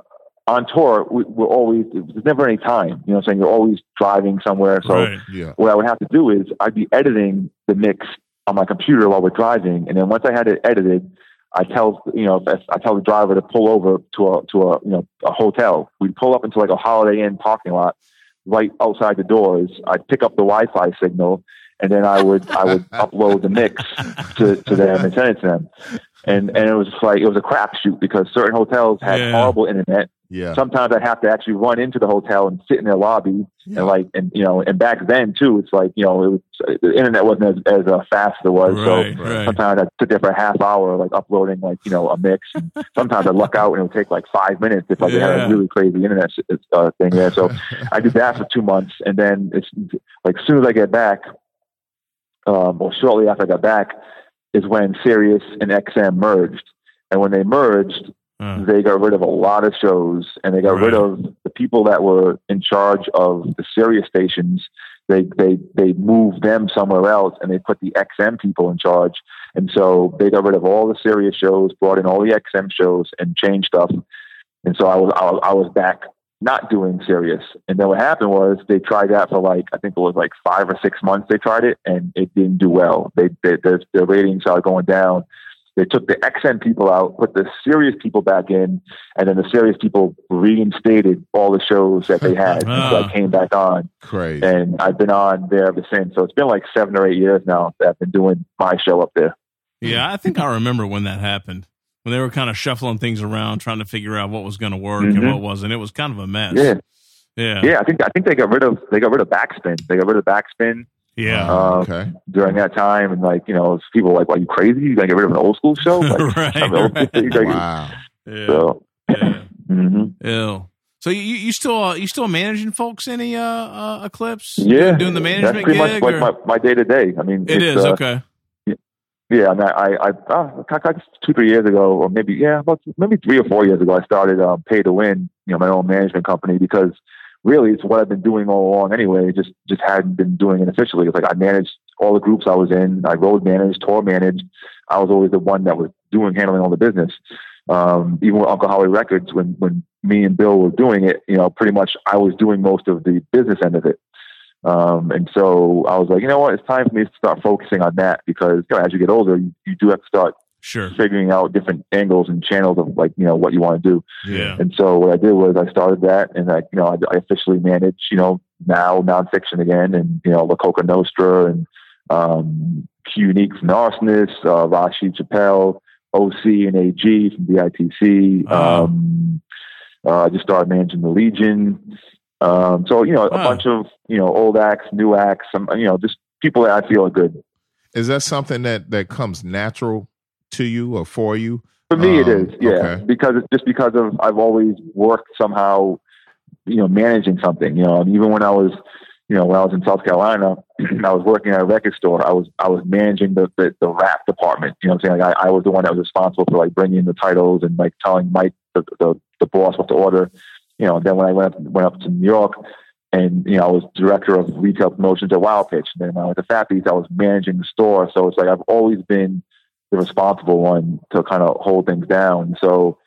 on tour. We, we're always there's never any time. You know, what I'm saying you're always driving somewhere. So right. Yeah. what I would have to do is I'd be editing the mix on my computer while we're driving, and then once I had it edited, I tell you know I tell the driver to pull over to a to a you know a hotel. We'd pull up into like a Holiday Inn parking lot, right outside the doors. I'd pick up the Wi-Fi signal, and then I would I would upload the mix to, to them and send it to them. And and it was like it was a crapshoot because certain hotels had Yeah. horrible internet. Yeah. Sometimes I'd have to actually run into the hotel and sit in their lobby Yeah. and like and you know and back then too it's like you know it was the internet wasn't as, as uh, fast as it was Right, so right. sometimes I'd sit there for a half hour like uploading like you know a mix and sometimes I'd luck out and it would take like five minutes if like they had a really crazy internet uh, thing there so I did that for two months and then it's like as soon as I get back um, or shortly after I got back is when Sirius and XM merged and when they merged Uh, they got rid of a lot of shows and they got rid of the people that were in charge of the Sirius stations. They they they moved them somewhere else and they put the XM people in charge. And so they got rid of all the Sirius shows, brought in all the XM shows, and changed stuff. And so I was I was, I was back not doing Sirius. And then what happened was they tried that for like I think it was like five or six months. They tried it and it didn't do well. They, they their, their ratings started going down. They took the XM people out, put the Sirius people back in, and then the Sirius people reinstated all the shows that they had. Ah. so I came back on, Crazy. and I've been on there ever since. So it's been like seven or eight years now that I've been doing my show up there. Yeah, I think I remember when that happened. When they were kind of shuffling things around, trying to figure out what was going to work and Mhm. what wasn't. It was kind of a mess. Yeah, Yeah. yeah. I think I think they got rid of they got rid of backspin. They got rid of backspin Yeah. um, okay. during that time, and like you know, people were like, "Are you crazy? You gonna get rid of an old school show?" Like, right. I mean, right. like, Wow. Yeah. So, yeah. hmm Ew. So you you still uh, you still managing folks any uh, uh Eclipse? yeah, Doing the management. That's management pretty gig? much like my, my day to day. I mean, it's, uh, okay. Yeah, and I I, I, uh, two, three years ago, or maybe, yeah, about maybe three or four years ago, I started um, Pay to Win, you know, my own management company because really it's what I've been doing all along anyway. Just, just hadn't been doing it officially. It's like I managed all the groups I was in. I road managed, tour managed. I was always the one that was doing, handling all the business. Um, even with Uncle Howie Records, when, when me and Bill were doing it, you know, pretty much I was doing most of the business end of it. Um, and so I was like, you know what, it's time for me to start focusing on that because you know, as you get older, you, you do have to start Sure. figuring out different angles and channels of like, you know, what you want to do. Yeah. And so what I did was I started that and I, you know, I, I officially manage, you know, now Non Phixion again and, you know, La Coka Nostra and, um, Q Unique from Arsonist, uh, Rashid Chappelle, OC and AG from DITC. Wow. Um, uh, I just started managing the Legion. Um, so, you know, a bunch of, you know, old acts, new acts, some, you know, just people that I feel are good. Is that something that that comes natural to you or for you? For me, it Um, is, yeah, okay. because it's just because of I've always worked somehow, you know, managing something. You know, and even when I was, you know, when I was in South Carolina, I was working at a record store. I was I was managing the the, the rap department. You know, what I'm saying like I, I was the one that was responsible for like bringing in the titles and like telling Mike the the, the boss what to order. You know, then when I went up went up to New York. And you know, I was director of retail promotions at Wild Pitch. And then when I went to Fat Beats, I was managing the store. So it's like I've always been the responsible one to kind of hold things down. So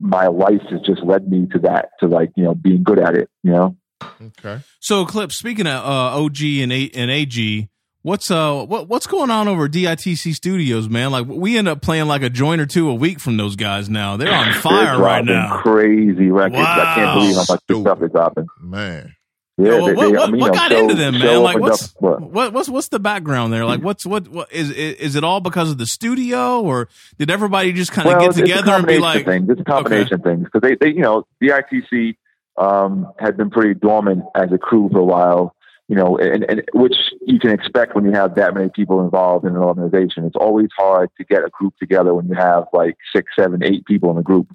my life has just led me to that, to like, you know, being good at it, you know? Okay. So, clip. Speaking of uh, OC and A- and AG, what's uh what what's going on over at DITC Studios, man? Like we end up playing like a joint or two a week from those guys. Now they're on fire They're right now. Crazy records. I can't believe how much good stuff they're dropping. Man. Yeah, Yeah, well, they- what, they- I what, mean, what got show- into them, man? Like, what's up- what? what, what's what's the background there? Like, what's what, what is is it all because of the studio, or did everybody just kind of well, get it's a together and be combination like, of things. It's a combination of things because they, they, you know, the ITC um, had been pretty dormant as a crew for a while. You know, and, and which you can expect when you have that many people involved in an organization. It's always hard to get a group together when you have like six, seven, eight people in a group.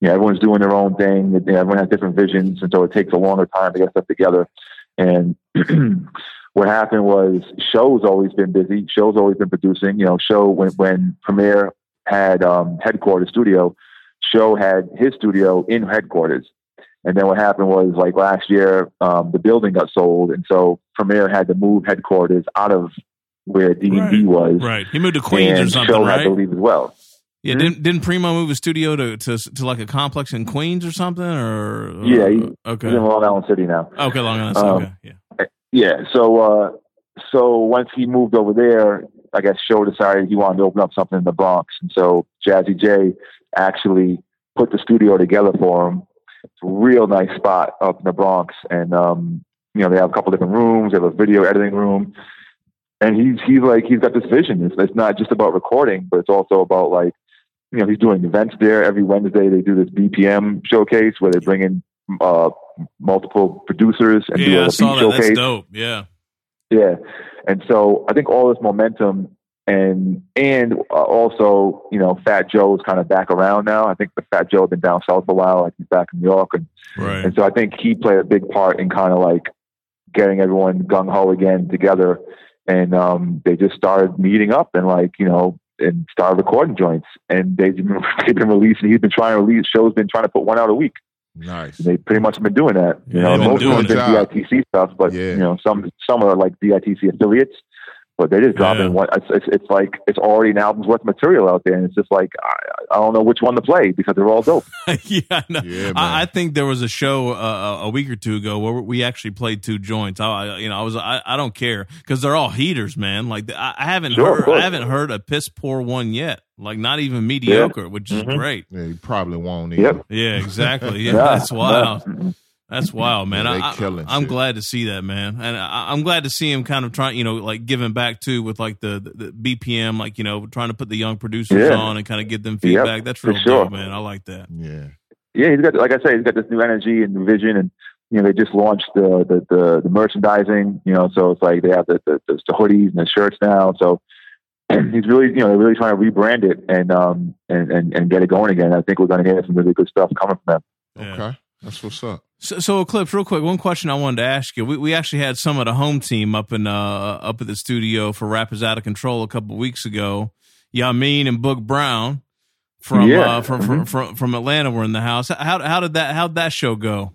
You know, everyone's doing their own thing. You know, everyone has different visions, and so it takes a longer time to get stuff together. And what happened was, show's always been busy. Show's always been producing. You know, show when when Premier had um, headquarters studio, show had his studio in headquarters. And then what happened was like last year, um, the building got sold, and so Premier had to move headquarters out of where D and D was, right? He moved to Queens and or something, show had to right? as well. Yeah, didn't didn't Primo move a studio to, to to like a complex in Queens or something? Or, or- Yeah, he- okay, He's in Long Island City now. okay, Long Island. Um, okay, yeah, Yeah. So, uh, so once he moved over there, I guess Show decided he wanted to open up something in the Bronx, and so Jazzy Jay actually put the studio together for him. It's a real nice spot up in the Bronx, and um, you know they have a couple different rooms. They have a video editing room, and he's he's like he's got this vision. It's, it's not just about recording, but it's also about like you know he's doing events there every Wednesday. They do this BPM showcase where they bring in uh, multiple producers and do yeah. I a beat that. That's dope. Yeah, Yeah, and so I think all this momentum and and uh, also you know Fat Joe's kind of back around now. I think the Fat Joe had been down south for a while, like he's back in New York, and, right. and so I think he played a big part in kind of like getting everyone gung ho again together, and um, they just started meeting up and like you know and started recording joints, and they've been, they've been releasing. He's been trying to release shows, been trying to put one out a week. Nice. They pretty much have been doing that. You Yeah, know, most of them it's been. DITC stuff, but Yeah. you know, some some are like DITC affiliates. But they just drop Yeah. in one. It's, it's it's like it's already an album's worth of material out there, and it's just like I, I don't know which one to play because they're all dope. yeah, I. Yeah, man. I, I think there was a show uh, a week or two ago where we actually played two joints. I, I- you know, I was I, I don't care because they're all heaters, man. Like I, I haven't Sure, heard. I haven't heard a piss poor one yet. Like not even mediocre, which is Mhm. great. Yeah, you probably won't either. Yep. Yeah, exactly. Yeah, Yeah, that's wild. Yeah. That's wild, man. Yeah, I, killing I, am glad to see that, man, and I, I'm glad to see him kind of trying, you know, like giving back too with like the, the, the BPM, like you know, trying to put the young producers Yeah. on and kind of get them feedback. That's for real sure. dope, man. I like that. Yeah. yeah, he's got like I say, he's got this new energy and vision, and you know they just launched the the the, the merchandising. You know, so it's like they have the, the the the hoodies and the shirts now. So he's really you know they're really trying to rebrand it and um and and, and get it going again. I think we're going to hear some really good stuff coming from them. Yeah. Okay. That's what's up. So, so Eclipse, real quick, one question I wanted to ask you. We, we actually had some of the home team up in uh up at the studio for Rap is Out of Control a couple weeks ago. Yamin and Boog Brown from Yeah. uh, from, from Mhm. from from Atlanta were in the house. How how did that how did that show go?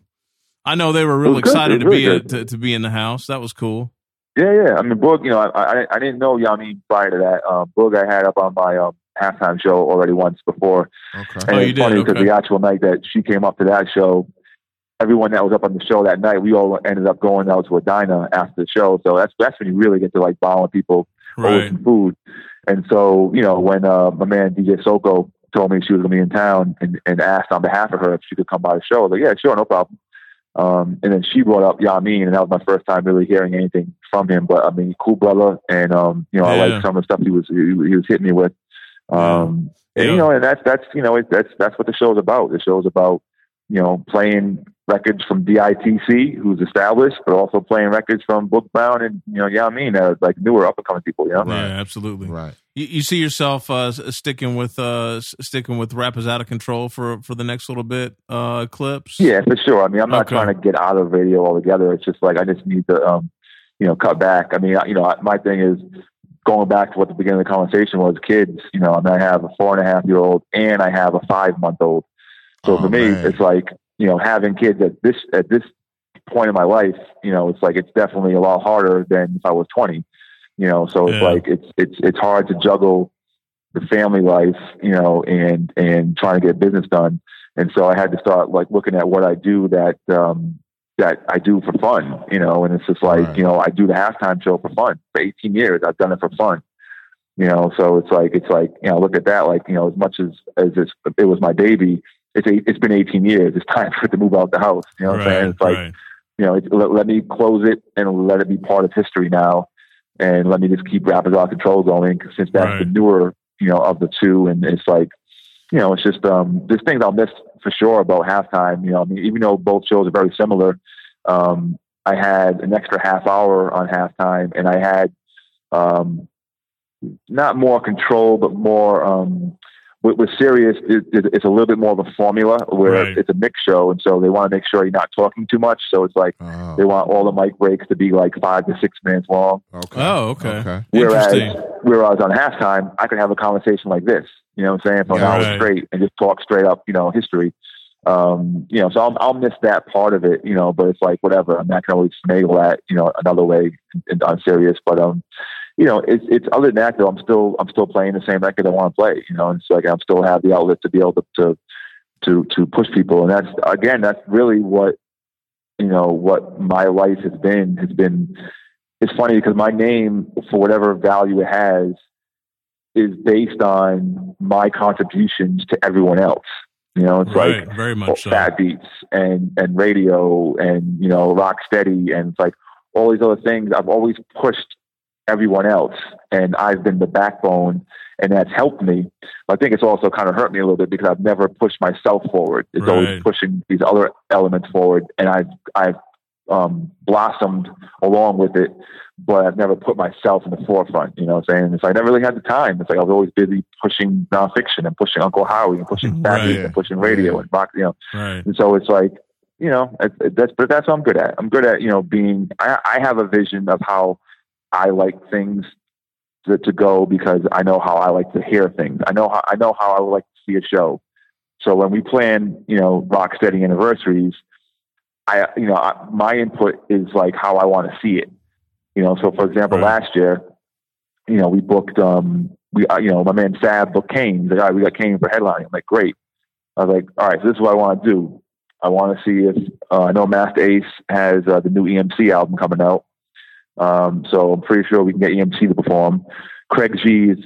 I know they were real excited It to was be really in, to, to be in the house. That was cool. Yeah, yeah. I mean, Boog, you know, I I, I didn't know Yamin prior to that. Um, Boog, I had up on my um, halftime show already once before, Okay. and Oh, it's you did? funny because Okay. the actual night that she came up to that show, everyone that was up on the show that night, we all ended up going out to a diner after the show. So that's that's when you really get to like bond with people over some food. And so, you know, when uh, my man DJ Soko told me she was going to be in town and, and asked on behalf of her if she could come by the show, I was like, yeah, sure, no problem. Um, and then she brought up Yamin, and that was my first time really hearing anything from him. But I mean, cool brother, and um, you know, I Yeah. like some of the stuff he was he, he was hitting me with. Um, and you know, and that's that's you know, it, that's that's what the show's about. The show's about you know playing records from DITC, who's established, but also playing records from Boog Brown and you know, Yamin, that are like newer up and coming people. You know, Yeah, absolutely. Right. You, you see yourself uh, sticking with uh, sticking with Rap is Out of Control for for the next little bit, uh, Eclipse. Yeah, for sure. I mean, I'm not Okay. trying to get out of radio altogether. It's just like I just need to, um, you know, cut back. I mean, you know, my thing is going back to what the beginning of the conversation was. Kids, you know, I mean, I have a four and a half year old and I have a five month old. So Oh, for me, man. it's like you know, having kids at this at this point in my life, you know, it's like it's definitely a lot harder than if I was 20. You know, so it's Yeah. like it's it's it's hard to juggle the family life, you know, and and trying to get business done. And so I had to start like looking at what I do that um that I do for fun, you know, and it's just like, Right. you know, I do the halftime show for fun. For 18 years I've done it for fun. You know, so it's like it's like, you know, look at that like, you know, as much as as it's, it was my baby, it's eight, it's been 18 years. It's time for it to move out the house. You know what I'm saying? It's like right. you know, let, let me close it and let it be part of history now. And let me just keep Rapid Out Control going since that's Right. the newer, you know, of the two. And it's like, you know, it's just, um, there's things I'll miss for sure about halftime. You know, I mean, even though both shows are very similar, um, I had an extra half hour on halftime and I had, um, not more control, but more, um, with, with Sirius, it, it, it's a little bit more of a formula where Right. it's a mix show, and so they want to make sure you're not talking too much. So it's like Oh, they want all the mic breaks to be like five to six minutes long. okay. Oh, okay. Okay. Whereas, Interesting. whereas on halftime, I could have a conversation like this, you know what I'm saying, for an hour right. straight and just talk straight up, you know, history. Um, you know, so I'll, I'll miss that part of it, you know, but it's like whatever. I mean, I can always finagle that, you know, another way in, on Sirius. But um, you know, it's it's other than that though. I'm still I'm still playing the same record I want to play. You know, and it's like I'm still have the outlet to be able to to to, to push people, and that's again, that's really what you know what my life has been has been. It's funny because my name, for whatever value it has, is based on my contributions to everyone else. You know, it's right, like very much so. fat beats and and radio and you know rock steady and it's like all these other things i've always pushed everyone else and i've been the backbone and that's helped me i think it's also kind of hurt me a little bit because i've never pushed myself forward it's Right. always pushing these other elements forward and i've i've um, blossomed along with it, but I've never put myself in the forefront. You know what I'm saying? It's like I never really had the time. It's like I was always busy pushing Non Phixion and pushing Uncle Howie and pushing Right. And pushing radio and rock. You know, Right. and so it's like, you know, it, it- that's but that's what I'm good at. I'm good at you know being. I, I have a vision of how I like things to, to go because I know how I like to hear things. I know how I know how I would like to see a show. So when we plan, you know, rock steady anniversaries, I you know I, my input is like how I want to see it. You know, so for example, Right. last year you know, we booked, um, we, uh, you know, my man Sab booked Kane. He's like, all right, we got Kane for headlining. I'm like, great. I was like, all right, so this is what I want to do. I want to see if uh, I know Masta Ace has uh, the new EMC album coming out. Um, so I'm pretty sure we can get EMC to perform. Craig G is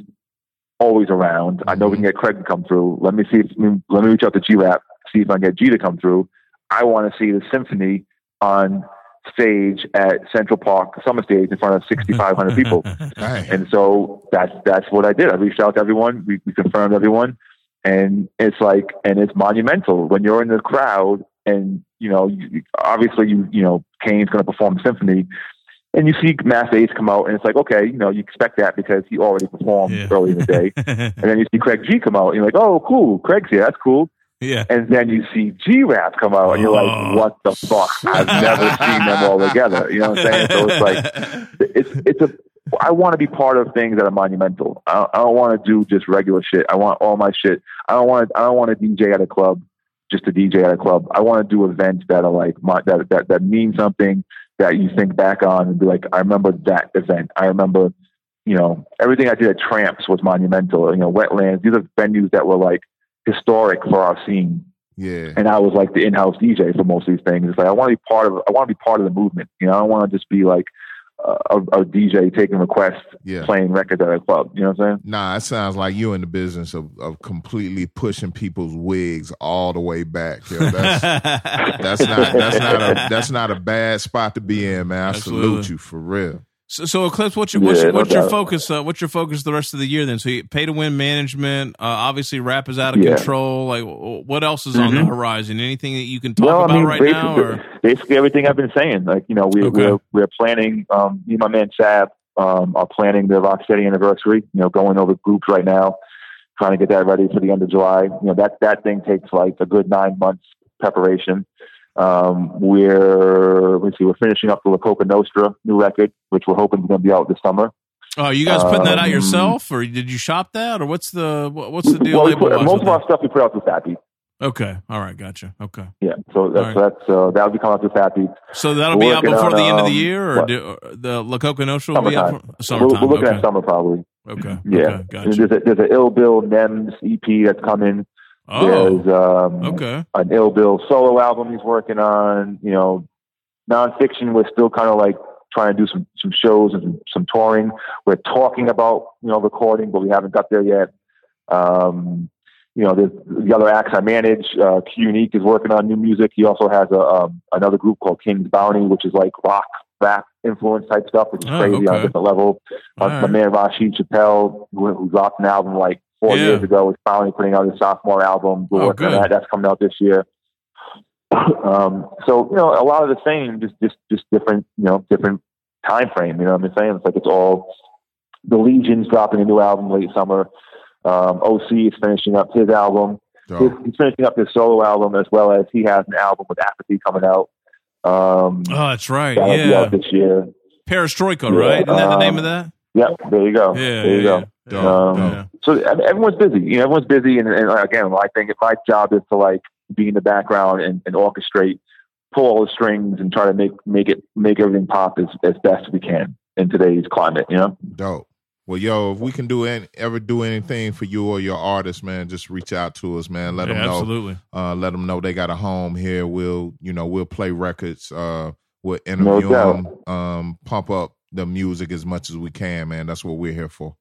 always around. I know we can get Craig to come through. Let me see. If, let me reach out to G Rap, see if I can get G to come through. I want to see the symphony on stage at Central Park Summer Stage in front of 6,500 people. Dang. And so that's that's what I did. I reached out to everyone. We, we confirmed everyone, and it's like and it's monumental when you're in the crowd and you know you, obviously you you know Kane's going to perform the symphony. And you see Masta Ace come out, and it's like, okay, you know, you expect that because he already performed Yeah. early in the day. and then you see Craig G come out, and you're like, oh, cool, Craig's here, that's cool. yeah. And then you see G Rap come out, and you're Oh. like, what the fuck? I've never seen them all together. You know what I'm saying? So it's like, it's it's a. I want to be part of things that are monumental. I don't, I don't want to do just regular shit. I want all my shit. I don't want. I don't want to DJ at a club just to DJ at a club. I want to do events that are like my, that that that mean something that you think back on and be like, I remember that event. I remember, you know, everything I did at Tramps was monumental. You know, Wetlands. These are venues that were like historic for our scene Yeah. and I was like the in-house DJ for most of these things. It's like I want to be part of. I want to be part of the movement. You know, I don't want to just be like Uh, a, a DJ taking requests, Yeah. playing records at a club. You know what I'm saying? Nah, it sounds like you in the business of, of completely pushing people's wigs all the way back. Yo, that's that's not that's not a that's not a bad spot to be in, man. I Absolutely. salute you for real. So, so Eclipse, what's your what's, Yeah, your no your focus? Uh, what's your focus the rest of the year? Then, so you pay to win management. Uh, obviously, rap is out of Yeah. control. Like, what else is on the Mhm. horizon? Anything that you can talk Well, about I mean, right basically, now? Or basically everything I've been saying. Like you know, we, Okay. we're we're planning. Um, me and my man Sab um, are planning the Rocksteady anniversary. You know, going over groups right now, trying to get that ready for the end of July. You know, that that thing takes like a good nine months preparation. Um, we're let's see, we're finishing up the La Coka Nostra new record, which we're hoping is going to be out this summer. oh, you guys putting that out um, yourself, or did you shop that, or what's the what's the deal? Well, we put, most with of our stuff we put out Fat Beats. Okay, all right, gotcha. Okay, Yeah, so that's All that's uh, that'll be coming out Fat Beats. so that'll We're be out before on, the end of the um, year, or do, or the La Coka Nostra will be out for summertime. We're, we're looking okay. at summer probably. okay, Yeah, okay, gotcha. there's a there's an Ill Bill Nems EP that's coming. Oh, There's um, okay, an Ill Bill solo album he's working on. You know, Non Phixion. We're still kind of like trying to do some some shows and some, some touring. We're talking about you know recording, but we haven't got there yet. Um, you know, the other acts I manage. Uh, Q Unique is working on new music. He also has a um, another group called King's Bounty, which is like rock rap influence type stuff, which is Oh, crazy on a different level. Uh, my right. man Rashid Chappelle, who, who dropped an album like four Yeah. years ago, was finally putting out his sophomore album. We're Oh, good. that. That's coming out this year. um, so you know, a lot of the same, just just just different, you know, different time frame. You know what I'm saying? It's like it's all the Legion's dropping a new album late summer. Um, OC is finishing up his album. He's, Dope. he's finishing up his solo album as well as he has an album with Apathy coming out. Um, oh, that's right. Yeah, this year. Perestroika, Yeah, right? Isn't that the name um, of that? Yep, there you go. Yeah, there you yeah, go. Um. Yeah. so I mean, everyone's busy. You know, everyone's busy, and, and again, I think my job is to like be in the background and, and orchestrate, pull all the strings, and try to make make it make everything pop as as best we can in today's climate. You know, Dope. Well, yo, if we can do any, ever do anything for you or your artist, man, just reach out to us, man. Let Yeah, them know. absolutely. Uh, let them know they got a home here. We'll, you know, we'll play records. Uh, we'll interview doubt. them. Um, pump up the music as much as we can, man. That's what we're here for.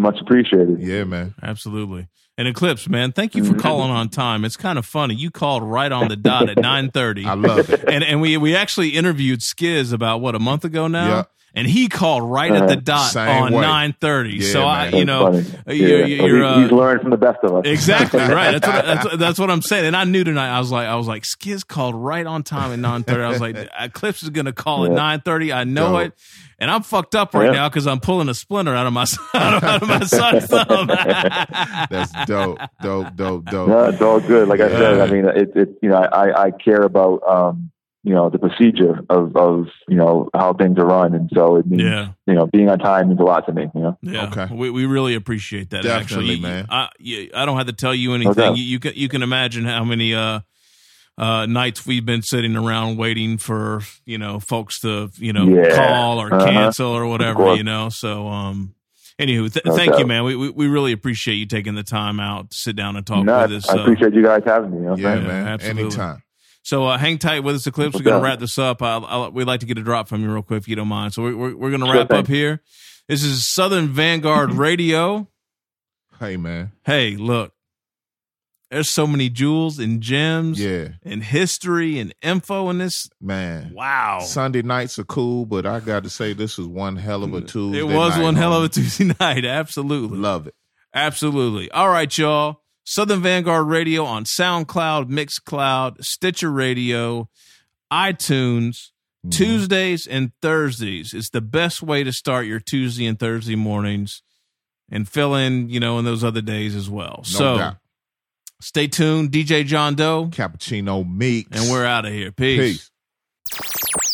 Much appreciated. Yeah, man. Absolutely. And Eclipse, man, thank you for Mhm. calling on time. It's kind of funny. You called right on the dot at nine thirty. I love it. And and we we actually interviewed Skiz about what a month ago now. Yeah. And he called right at the Uh, dot on nine thirty. Yeah, so I, you That's know, funny. you're- Yeah. you're, Well, uh, he's, he's learned from the best of us. Exactly right. That's what that's, that's what I'm saying. And I knew tonight. I was like, I was like, Skiz called right on time at nine thirty. I was like, Eclipse is gonna call at nine thirty. I know Dope. it. And I'm fucked up right Yeah. now because I'm pulling a splinter out of my out of, my son's thumb. That's dope, dope, dope, dope. no, it's all good. Like I said, Yeah. I mean, it, it you know, I, I care about um, you know, the procedure of of you know how things are run, and so it means yeah. you know being on time means a lot to me. You know, Yeah, Okay. we we really appreciate that. Definitely, actually, man. I you- I don't have to tell you anything. doubt. you, you can you can imagine how many uh uh, nights we've been sitting around waiting for you know folks to you know Yeah. call or Uh-huh. cancel or whatever you know. So um, anywho, th- No thank you, man. We, we we really appreciate you taking the time out to sit down and talk No, with us. I Uh, appreciate you guys having me. You know what Yeah, saying? man. absolutely. Anytime. So uh, hang tight with us, Eclipse. We're No going to wrap this up. I'll, I'll, we'd like to get a drop from you real quick if you don't mind. So we're, we're, we're going to wrap thing. up here. This is Southern Vanguard Radio. Hey, man. Hey, look, there's so many jewels and gems Yeah, and history and info in this. man. Wow. Sunday nights are cool, but I got to say this is one hell of a Tuesday. it was night, one hell of a homie. Tuesday night. Absolutely. Love it. Absolutely. All right, y'all. Southern Vanguard Radio on SoundCloud, Mixcloud, Stitcher Radio, iTunes, Mhm. Tuesdays and Thursdays. It's the best way to start your Tuesday and Thursday mornings and fill in, you know, in those other days as well. No so doubt. stay tuned. DJ John Doe, Cappuccino Meeks. and we're out of here. Peace. Peace.